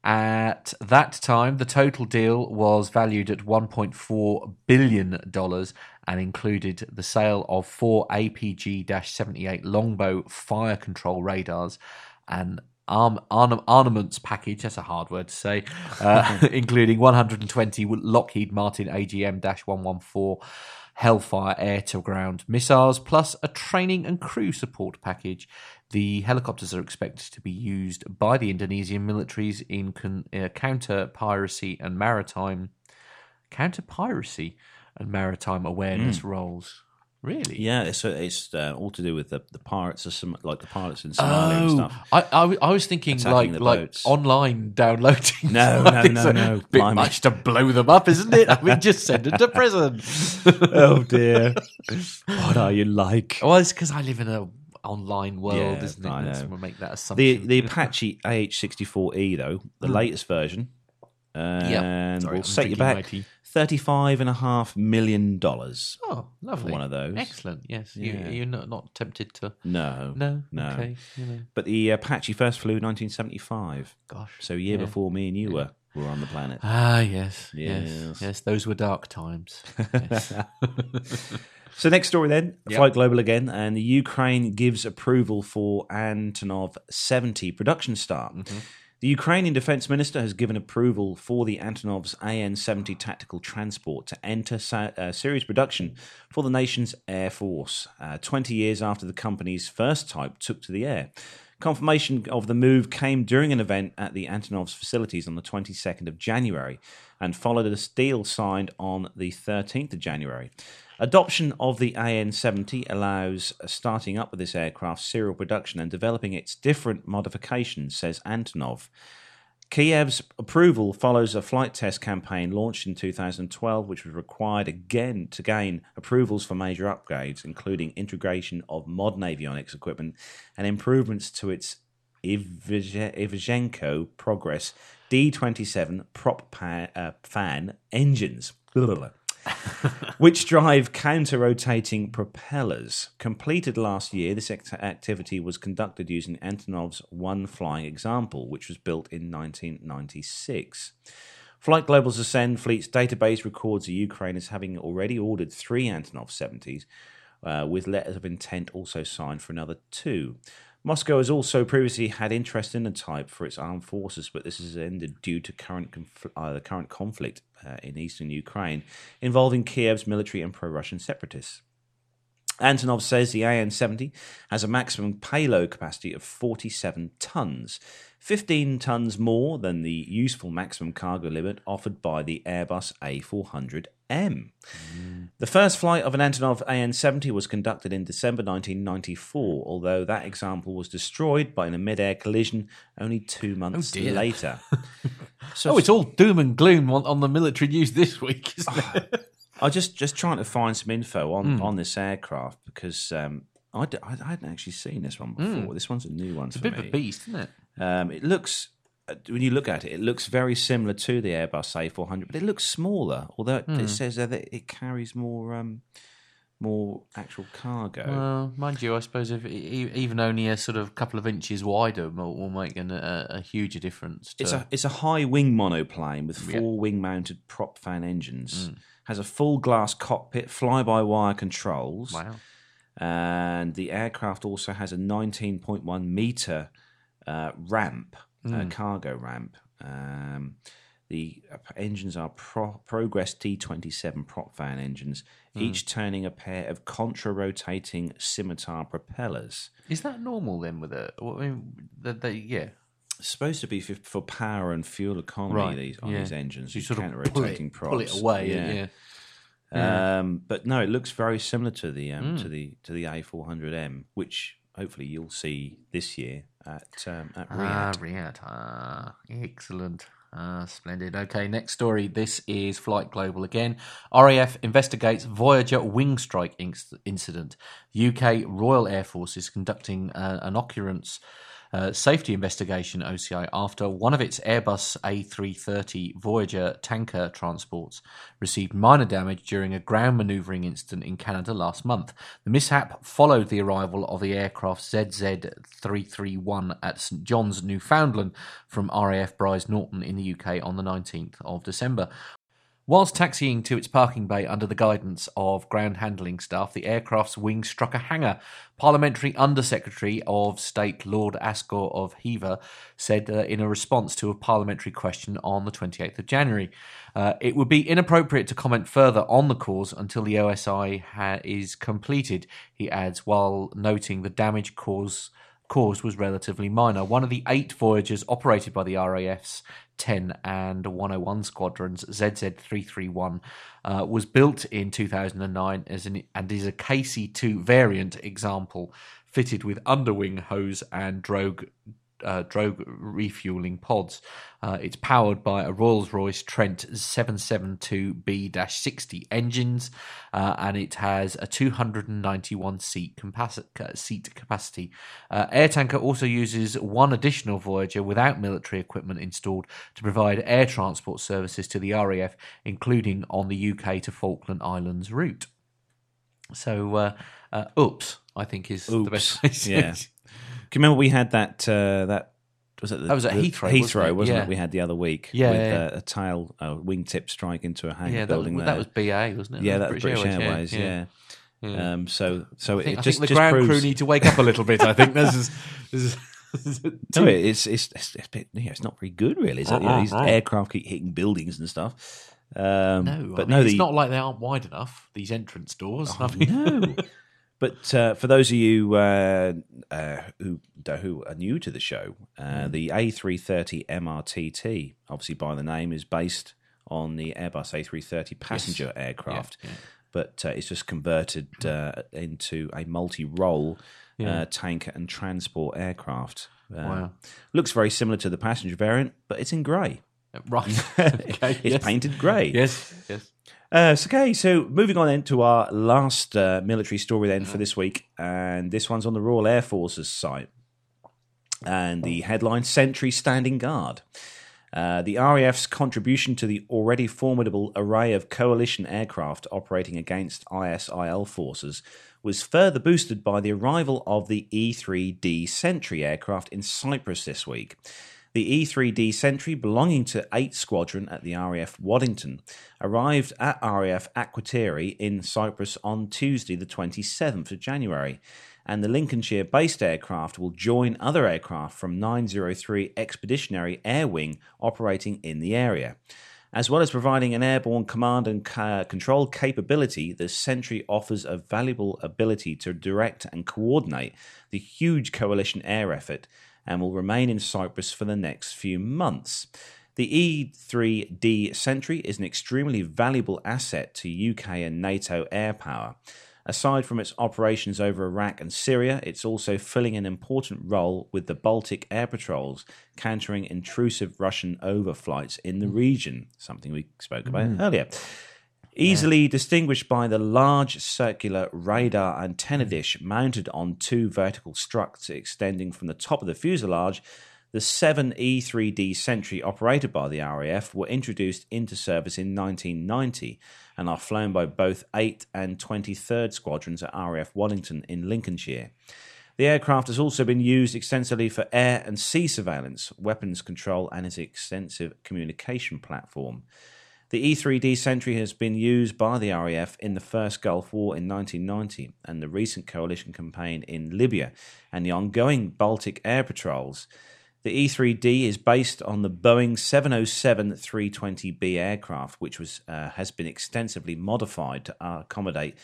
At that time, the total deal was valued at $1.4 billion and included the sale of four APG 78 Longbow fire control radars and arm, arm, armaments package, that's a hard word to say, uh, including 120 Lockheed Martin AGM 114 Hellfire air to ground missiles, plus a training and crew support package. The helicopters are expected to be used by the Indonesian militaries in con- uh, counter piracy and maritime counter piracy and maritime awareness roles. Really? Yeah, it's it's uh, all to do with the, the pirates, or some like the pirates in Somalia and stuff. Oh, I, I, I, was thinking Attacking like the like boats. online downloading. No, no, no, no. Bit Blimey. much to blow them up, isn't it? I mean, just send them to prison. oh dear, what are you like? well, it's because I live in a online world, Yeah, isn't it? I know. make that assumption. the Apache AH-64E though, the latest version, and Sorry, will I'm set you back tea. thirty-five and a half million dollars. Oh, lovely. one of those. Excellent. Yes. Yeah. You, you're not, not tempted to. No, No. no. Okay. You know. But the Apache first flew in 1975, Gosh. so a year Yeah. before me and you were were on the planet. Ah, yes. Yes. Yes. Yes. Those were dark times. Yes. So next story then, Yep. Flight Global again, and the Ukraine gives approval for Antonov 70 production start. Mm-hmm. The Ukrainian defense minister has given approval for the Antonov's AN-70 tactical transport to enter sa- uh, series production for the nation's air force, uh, 20 years after the company's first type took to the air. Confirmation of the move came during an event at the Antonov's facilities on the 22nd of January and followed a deal signed on the 13th of January. Adoption of the AN 70 allows starting up with this aircraft's serial production and developing its different modifications, says Antonov. Kiev's approval follows a flight test campaign launched in 2012, which was required again to gain approvals for major upgrades, including integration of modern avionics equipment and improvements to its Ivchenko Progress D27 prop uh, fan engines. which drive counter rotating propellers. Completed last year, this act- activity was conducted using Antonov's one flying example, which was built in 1996. Flight Global's Ascend Fleet's database records the Ukraine as having already ordered three Antonov 70s, uh, with letters of intent also signed for another two. Moscow has also previously had interest in the type for its armed forces, but this has ended due to current conf- uh, the current conflict uh, in eastern Ukraine involving Kiev's military and pro-Russian separatists. Antonov says the AN 70 has a maximum payload capacity of 47 tons, 15 tons more than the useful maximum cargo limit offered by the Airbus A400M. The first flight of an Antonov AN 70 was conducted in December 1994, although that example was destroyed by a mid air collision only two oh, months dear. later. oh, it's all doom and gloom on, on the military news this week, isn't it? I just just trying to find some info on, Hmm. on this aircraft because um, I, d- I hadn't actually seen this one before. This one's a new one Hmm. It's a bit of a beast, isn't it? Um, it looks uh, when you look at it, it looks very similar to the Airbus A400, but it looks smaller. Although it, Hmm. it says that it carries more um, more actual cargo. Well, mind you, I suppose if even only a sort of couple of inches wider will, will make an, a, a huge difference. To, It's a it's a high wing monoplane with Yeah. Hmm. four wing mounted prop fan engines. Has a full glass cockpit, fly by wire controls. wow. and the aircraft also has a 19.1 meter uh, ramp, uh, cargo ramp. Um, the engines are Pro- Progress T27 prop fan engines, each turning a pair of contra rotating scimitar propellers. Is that normal then with a? I mean, the, the, yeah. Supposed to be for, for power and fuel economy Right, these, on yeah. these engines. You sort of pull it, pull it away. Yeah. Um, but no, it looks very similar to the um, Hmm. to the to the A400M, which hopefully you'll see this year at um, at Ah, RIAT. RIAT. Ah, excellent. Ah, splendid. Okay, next story. This is Flight Global again. RAF investigates Voyager wing strike inc- incident. UK Royal Air Force is conducting uh, an occurrence uh, safety investigation OCI after one of its Airbus A330 Voyager tanker transports received minor damage during a ground maneuvering incident in Canada last month. The mishap followed the arrival of the aircraft ZZ331 at St John's, Newfoundland from RAF Brize Norton in the UK on the 19th of December. Whilst taxiing to its parking bay under the guidance of ground handling staff, the aircraft's wing struck a hangar. Parliamentary Undersecretary of State Lord Astor of Hever said uh, in a response to a parliamentary question on the 28th of January. Uh, it would be inappropriate to comment further on the cause until the OSI ha- is completed, he adds, while noting the damage caused caused was relatively minor. One of the eight Voyagers operated by the RAF's 10 and 101 squadrons, ZZ331, uh, was built in 2009 as an, and is a KC2 variant example fitted with underwing hose and drogue uh, drogue refueling pods. Uh, it's powered by a Rolls Royce Trent 772B 60 engines, uh, and it has a 291 seat, capaci- uh, seat capacity. Uh, Air Tanker also uses one additional Voyager without military equipment installed to provide air transport services to the RAF, including on the UK to Falkland Islands route. So, uh, uh, oops, I think is the best Oops, to yeah. Can you remember we had that uh, that was it the, That was at Heathrow, Heathrow, wasn't it? wasn't Yeah. it? We had the other week Yeah, with yeah. Uh, a tail a wingtip strike into a hangar yeah, that, building was- there. that was BA, wasn't it? yeah, that was British Airways. yeah. yeah. Um, so so think, it I just think the just ground proves, crew need to wake up a little bit. I think this is. This is No, it's it's it's, it's, a bit, yeah, it's not very good, really. Is it? You know, these aircraft keep hitting buildings and stuff. Um, no, but I mean, no, it's the, not like they aren't wide enough. These entrance doors. I mean, no. But uh, for those of you uh, uh, who who are new to the show, uh, Hmm. the A330 MRTT, obviously by the name, is based on the Airbus A330 passenger aircraft, yeah. but uh, it's just converted uh, into a multi-role Yeah. uh, tanker and transport aircraft. Wow. Looks very similar to the passenger variant, but it's in grey. Right. okay. It's yes. painted grey. Yes. Yes. Uh, so, okay, so moving on then to our last uh, military story then for this week, and this one's on the Royal Air Force's site, and the headline: "Sentry Standing Guard." Uh, the RAF's contribution to the already formidable array of coalition aircraft operating against ISIL forces was further boosted by the arrival of the E-3D Sentry aircraft in Cyprus this week. The E-3D Sentry, belonging to 8th Squadron at the RAF Waddington, arrived at RAF Akrotiri in Cyprus on Tuesday, the 27th of January, and the Lincolnshire based aircraft will join other aircraft from 903 Expeditionary Air Wing operating in the area. As well as providing an airborne command and control capability, the Sentry offers a valuable ability to direct and coordinate the huge coalition air effort and will remain in Cyprus for the next few months. The E3D Sentry is an extremely valuable asset to UK and NATO air power. Aside from its operations over Iraq and Syria, it's also filling an important role with the Baltic air patrols, countering intrusive Russian overflights in the region, something we spoke about mm. earlier. Easily distinguished by the large circular radar antenna mm. dish mounted on two vertical struts extending from the top of the fuselage, the 7 E3D Sentry operated by the RAF were introduced into service in 1990 and are flown by both 8th and 23rd Squadrons at RAF Waddington in Lincolnshire. The aircraft has also been used extensively for air and sea surveillance, weapons control, and its extensive communication platform. The E3D Sentry has been used by the RAF in the first Gulf War in 1990 and the recent coalition campaign in Libya and the ongoing Baltic air patrols. The E3D is based on the Boeing 707 320B aircraft, which was uh, has been extensively modified to accommodate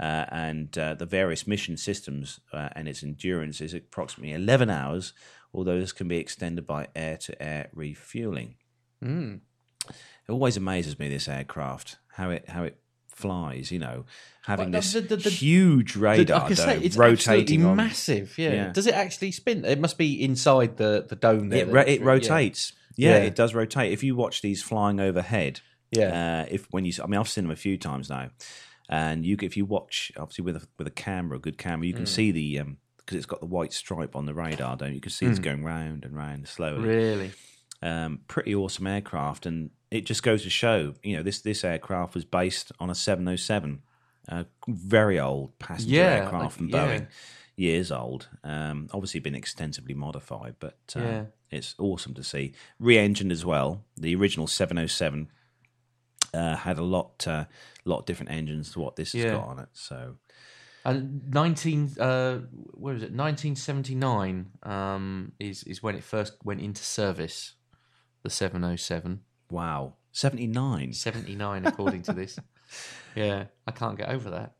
uh, and uh, the various mission systems, uh, and its endurance is approximately 11 hours, although this can be extended by air to air refueling. It always amazes me this aircraft how it how it flies. You know, having Well, this the- the- the- huge radar can say dome it's rotating on. massiss. Yeah. Yeah. Does it actually spin? It must be inside the, the dome there. It, ro- it rotates. Yeah. Yeah. it does rotate. If you watch these flying overhead, Yeah. Uh, if when you, I mean, I've seen them a few times now, and you if you watch obviously with a with a camera, a good camera, you can Mm. see the um because it's got the white stripe on the radar, don't you? You can see it's going round and round slowly. Mm. Really? um, pretty awesome aircraft, and it just goes to show, you know, this this aircraft was based on a 707, a very old passenger Yeah, aircraft like- from yeah. Boeing, years old. Um, obviously been extensively modified, but uh, Yeah. it's awesome to see. Re-engined as well. The original 707 uh, had a lot, uh, lot different engines to what this has got on it. So And nineteen, uh, where is it? Nineteen seventy nine um, is is when it first went into service. The seven oh seven. Wow, 79, 79 according to this. Yeah, I can't get over that.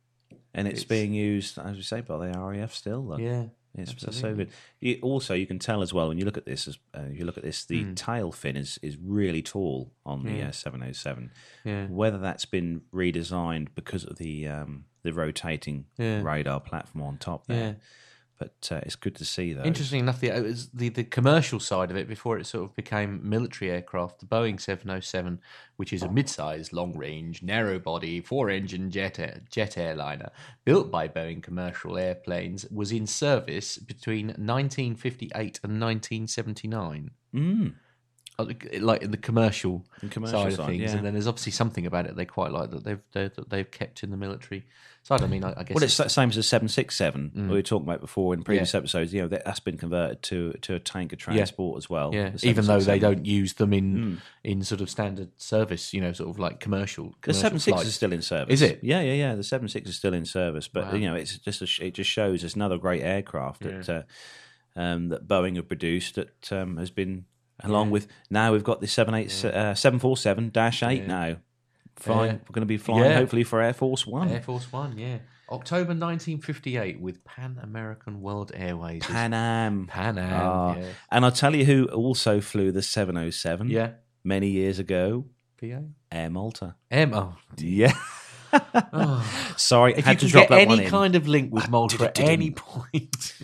and it's, It's- being used as we say by the RAF still. Though. Yeah, It's so good. You, also, you can tell as well when you look at this. As uh, you look at this, the Hmm. tail fin is is really tall on the uh, 707. Yeah. Whether that's been redesigned because of the um, the rotating Yeah. radar platform on top there, Yeah. But uh, it's good to see though. Interesting enough, the, it was the the commercial side of it before it sort of became military aircraft. The Boeing 707, which is a mid-sized, long-range, narrow-body, four-engine jet air, jet airliner built by Boeing Commercial Airplanes, was in service between 1958 and 1979. Mm. Uh, Like in the commercial, The commercial side of things, yeah. and then there's obviously something about it they quite like that they've they've, that they've kept in the military side. I mean, I, I guess Well, it's the same as the 767 we were talking about before in previous Mm. Yeah. episodes. You know, that, that's been converted to to a tanker transport as well. Yeah, the even though they don't use them in in sort of standard service, you know, sort of like commercial. The commercial seven six flights. is still in service. Is it? Yeah, yeah, yeah. The seven six is still in service, but Wow. you know, it's just a, it just shows it's another great aircraft that uh, um, that Boeing have produced that um, has been along with now we've got the seven eight uh, seven four seven dash eight now. Flying, Yeah. we're going to be flying Yeah. hopefully for Air Force One. Air Force One, yeah, October 1958 with Pan American World Airways. Pan Am. Pan Am, Ah. yeah. And I'll tell you who also flew the 707 yeah, many years ago PA. Air Malta. M. Oh, Yeah. Sorry, If had you can drop get that one any in. kind of link with Malta at any point,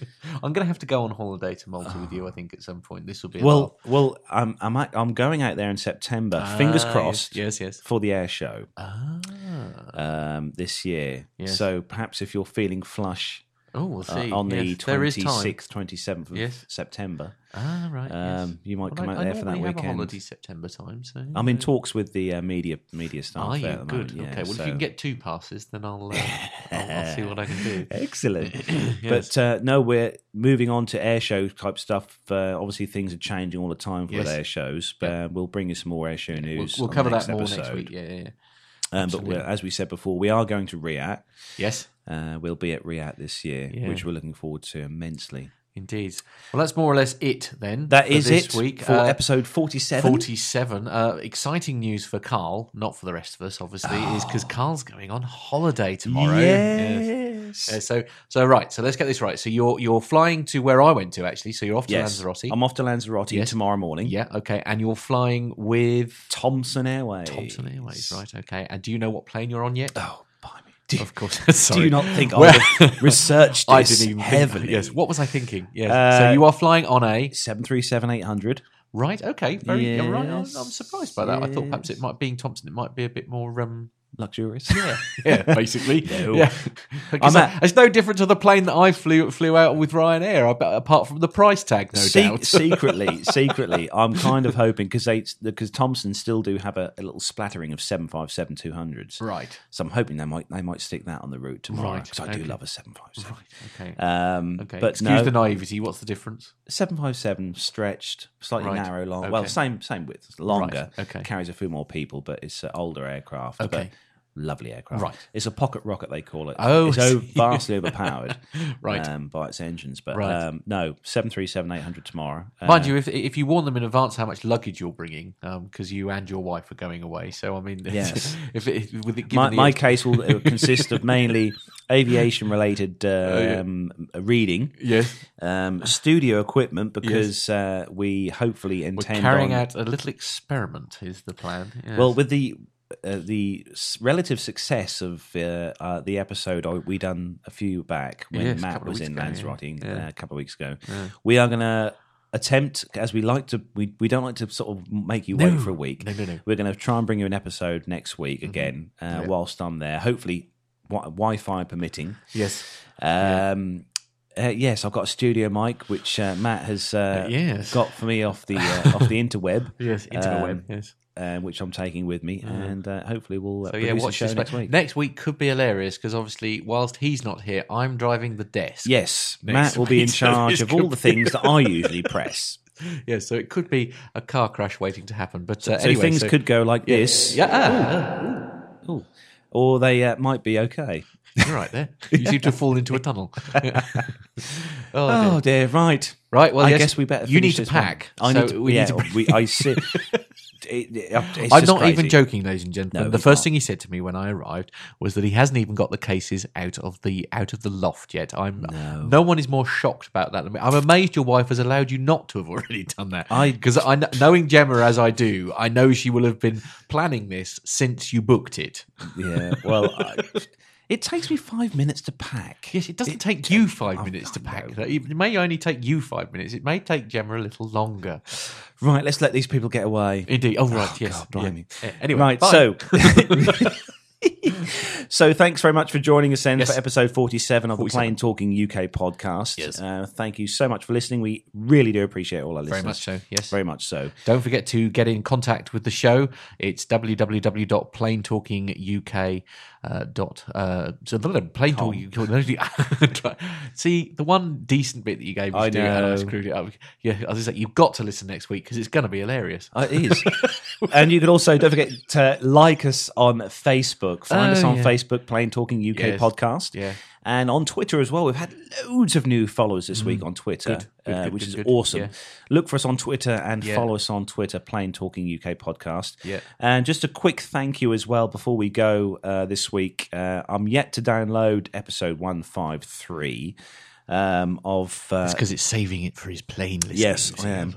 I'm going to have to go on holiday to Malta with you. I think at some point this will be a Well, well, I'm I'm I'm going out there in September. Fingers Ah, crossed. Yes, yes. For the air show Ah. um, this year. Yes. So perhaps if you're feeling flush Oh, we'll uh, see. on the Yes, time. 26th, 27th of Yes. September, Ah, right. yes. um, you might Well, come I- out there for that normally have a weekend. holiday September time, so I'm in talks with the uh, media media staff Are there you the good? moment. okay. Well, so- if you can get two passes, then I'll, uh, I'll, I'll see what I can do. Excellent. Yes. But uh, no, we're moving on to air show type stuff. Uh, obviously, things are changing all the time for Yes. air shows. But uh, we'll bring you some more air show We'll, news. we'll on cover the that more next week. Yeah, yeah, yeah. Um, but we're, as we said before, we are going to RIAT. Yes, Uh, we'll be at RIAT this year, Yeah. which we're looking forward to immensely. indeed. Well, that's more or less it then. That is this it week for Uh, episode 47. 47. Uh, exciting news for Carl, not for the rest of us, obviously, is because Carl's going on holiday tomorrow. Yes. Uh, so, so right. So let's get this right. So you're you're flying to where I went to actually. So you're off to Yes. Lanzarote. I'm off to Lanzarote Yes. tomorrow morning. yeah. Okay. And you're flying with Thomson Airways. Thomson Airways, right? Okay. And do you know what plane you're on yet? Oh. Do, Of course. Sorry. do you not think Well- I have researched this I didn't even think- heavily? yes. What was I thinking? Yes. Uh, so you are flying on a 737 800. right. Okay. Very yeah, right. I'm, I'm surprised by that. I thought perhaps it might being Thomson. It might be a bit more. Um, Luxurious. yeah, yeah, basically. No. Yeah, I'm I- it's no different to the plane that I flew flew out with Ryanair, apart from the price tag, no Se- doubt. secretly, secretly, I'm kind of hoping because they because Thomson still do have a, a little splattering of seven five seven two hundreds. right. So I'm hoping they might they might stick that on the route tomorrow Right, because I do love a seven five seven. Okay. Um, okay. but Excuse no, the naivety. What's the difference? seven five seven stretched, slightly Right, narrow, long. Well, same same width, longer. Right, okay. carries a few more people, but it's an older aircraft. Okay. but lovely aircraft. Right. it's a pocket rocket they call it. Oh, it's so vastly overpowered, Right. um, by its engines. But Right. um, no, seven three seven eight hundred tomorrow. Mind Uh, you, if if you warn them in advance how much luggage you're bringing, because you and your wife are going away, so I mean, Yes. if it, with it, given my, my case will uh, consist of mainly aviation related Oh, yeah. um, reading, yes, um, studio equipment because uh, we hopefully we're carrying on, out a little experiment. Is the plan? Yes. Well, with the uh, the relative success of uh, uh, the episode we done a few back when Yes, Matt was in ago. Lanzarote Yeah. uh, a couple of weeks ago, we are going to attempt as we like to. We, we don't like to sort of make you wait for a week. No, no, no. We're going to try and bring you an episode next week again uh, Yeah. whilst I'm there. Hopefully, wi- Wi-Fi permitting. yes, Um, uh, yes, I've got a studio mic which uh, Matt has uh, yes. got for me off the uh, off the interweb. yes, interweb. Um, Yes. Uh, which I'm taking with me, and uh, hopefully we'll uh, So yeah, watch this next week. Next week could be hilarious because obviously, whilst he's not here, I'm driving the desk. Yes, Matt will be in charge of all the things that I usually press. yeah. So it could be a car crash waiting to happen. But uh, So anyway, things so- could go like yeah, this, Yeah, ah, Ooh. or they uh, might be okay. you're right there. You seem to fall into a tunnel. oh, dear. Oh dear, right, Right. Well, I yes, guess we better. You need to this one. pack. I So need to. we yeah, need to. we, I see. It- it- I'm not even joking, ladies and gentlemen. No, the first not. thing he said to me when I arrived was that he hasn't even got the cases out of the out of the loft yet. I'm no, one is more shocked about that than me. I'm amazed your wife has allowed you not to have already done that. I- because I knowing Gemma as I do, I know she will have been planning this since you booked it. Yeah. Well, I, it takes me five minutes to pack. Yes, it doesn't take you oh, five I- minutes to pack. It may only take you five minutes. It may take Gemma a little longer. Right, let's let these people get away. Indeed. Oh, right. Oh, yes. God. Yeah. Anyway, right, bye. so so thanks very much for joining us then Yes. for episode 47 of 47. the Plane Talking UK podcast. Yes. Uh, thank you so much for listening. We really do appreciate all our listeners. very much so. Yes. Very much so. Don't forget to get in contact with the show. It's www.planetalkinguk. Uh, dot uh, so the plane talking. See the one decent bit that you gave me I and I know. screwed it up. Yeah, I was just like, you've got to listen next week because it's going to be hilarious. Uh, it is. and you can also, don't forget to like us on Facebook. Find Oh, us on yeah. Facebook, Plane Talking UK Yes. podcast. Yeah. And on Twitter as well. We've had loads of new followers this week on Twitter, Mm. Good, good, uh, good, which is awesome. Yeah. Look for us on Twitter and Yeah. follow us on Twitter, Plane Talking UK podcast. Yeah. And just a quick thank you as well before we go uh, this week. Uh, I'm yet to download episode 153 um, of. Uh, It's because it's saving it for his plane. Yes, I am.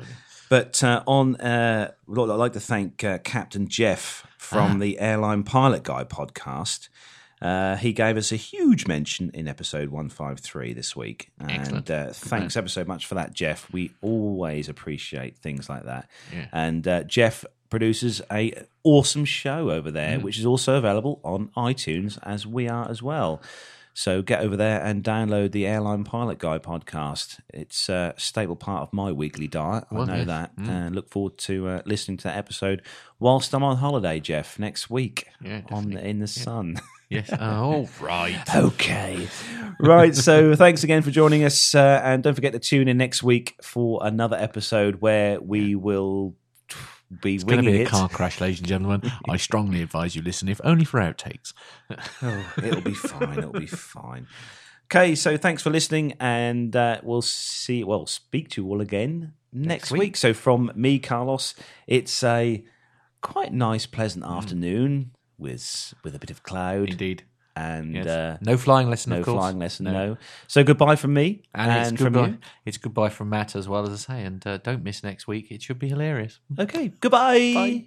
But uh, on, uh, I'd like to thank uh, Captain Jeff Ah. from the Airline Pilot Guy podcast. Uh, he gave us a huge mention in episode 153 this week. And uh, thanks ever so much for that, Jeff. We always appreciate things like that. Yeah. And uh, Jeff produces a awesome show over there, which is also available on iTunes as we are as well. So get over there and download the Airline Pilot Guy podcast. It's a staple part of my weekly diet. I know yes. that. And look forward to uh, listening to that episode whilst I'm on holiday, Jeff, next week Yeah, on in the sun. Yes. Oh, right. Okay. right. So thanks again for joining us. Uh, and don't forget to tune in next week for another episode where we will be It's going to be a it. car crash, ladies and gentlemen. I strongly advise you listen, if only for outtakes. Oh, it'll be fine. It'll be fine. Okay. So thanks for listening. And uh, we'll see, well, speak to you all again next, week. week. So from me, Carlos, it's a quite nice, pleasant Mm. afternoon with with a bit of cloud. Indeed. And Yes. uh, no flying lesson, no of course. flying lesson, no. So goodbye from me And, and, it's from goodbye. you. It's goodbye from Matt as well as I say. And uh, don't miss next week. It should be hilarious. Okay, goodbye. Bye.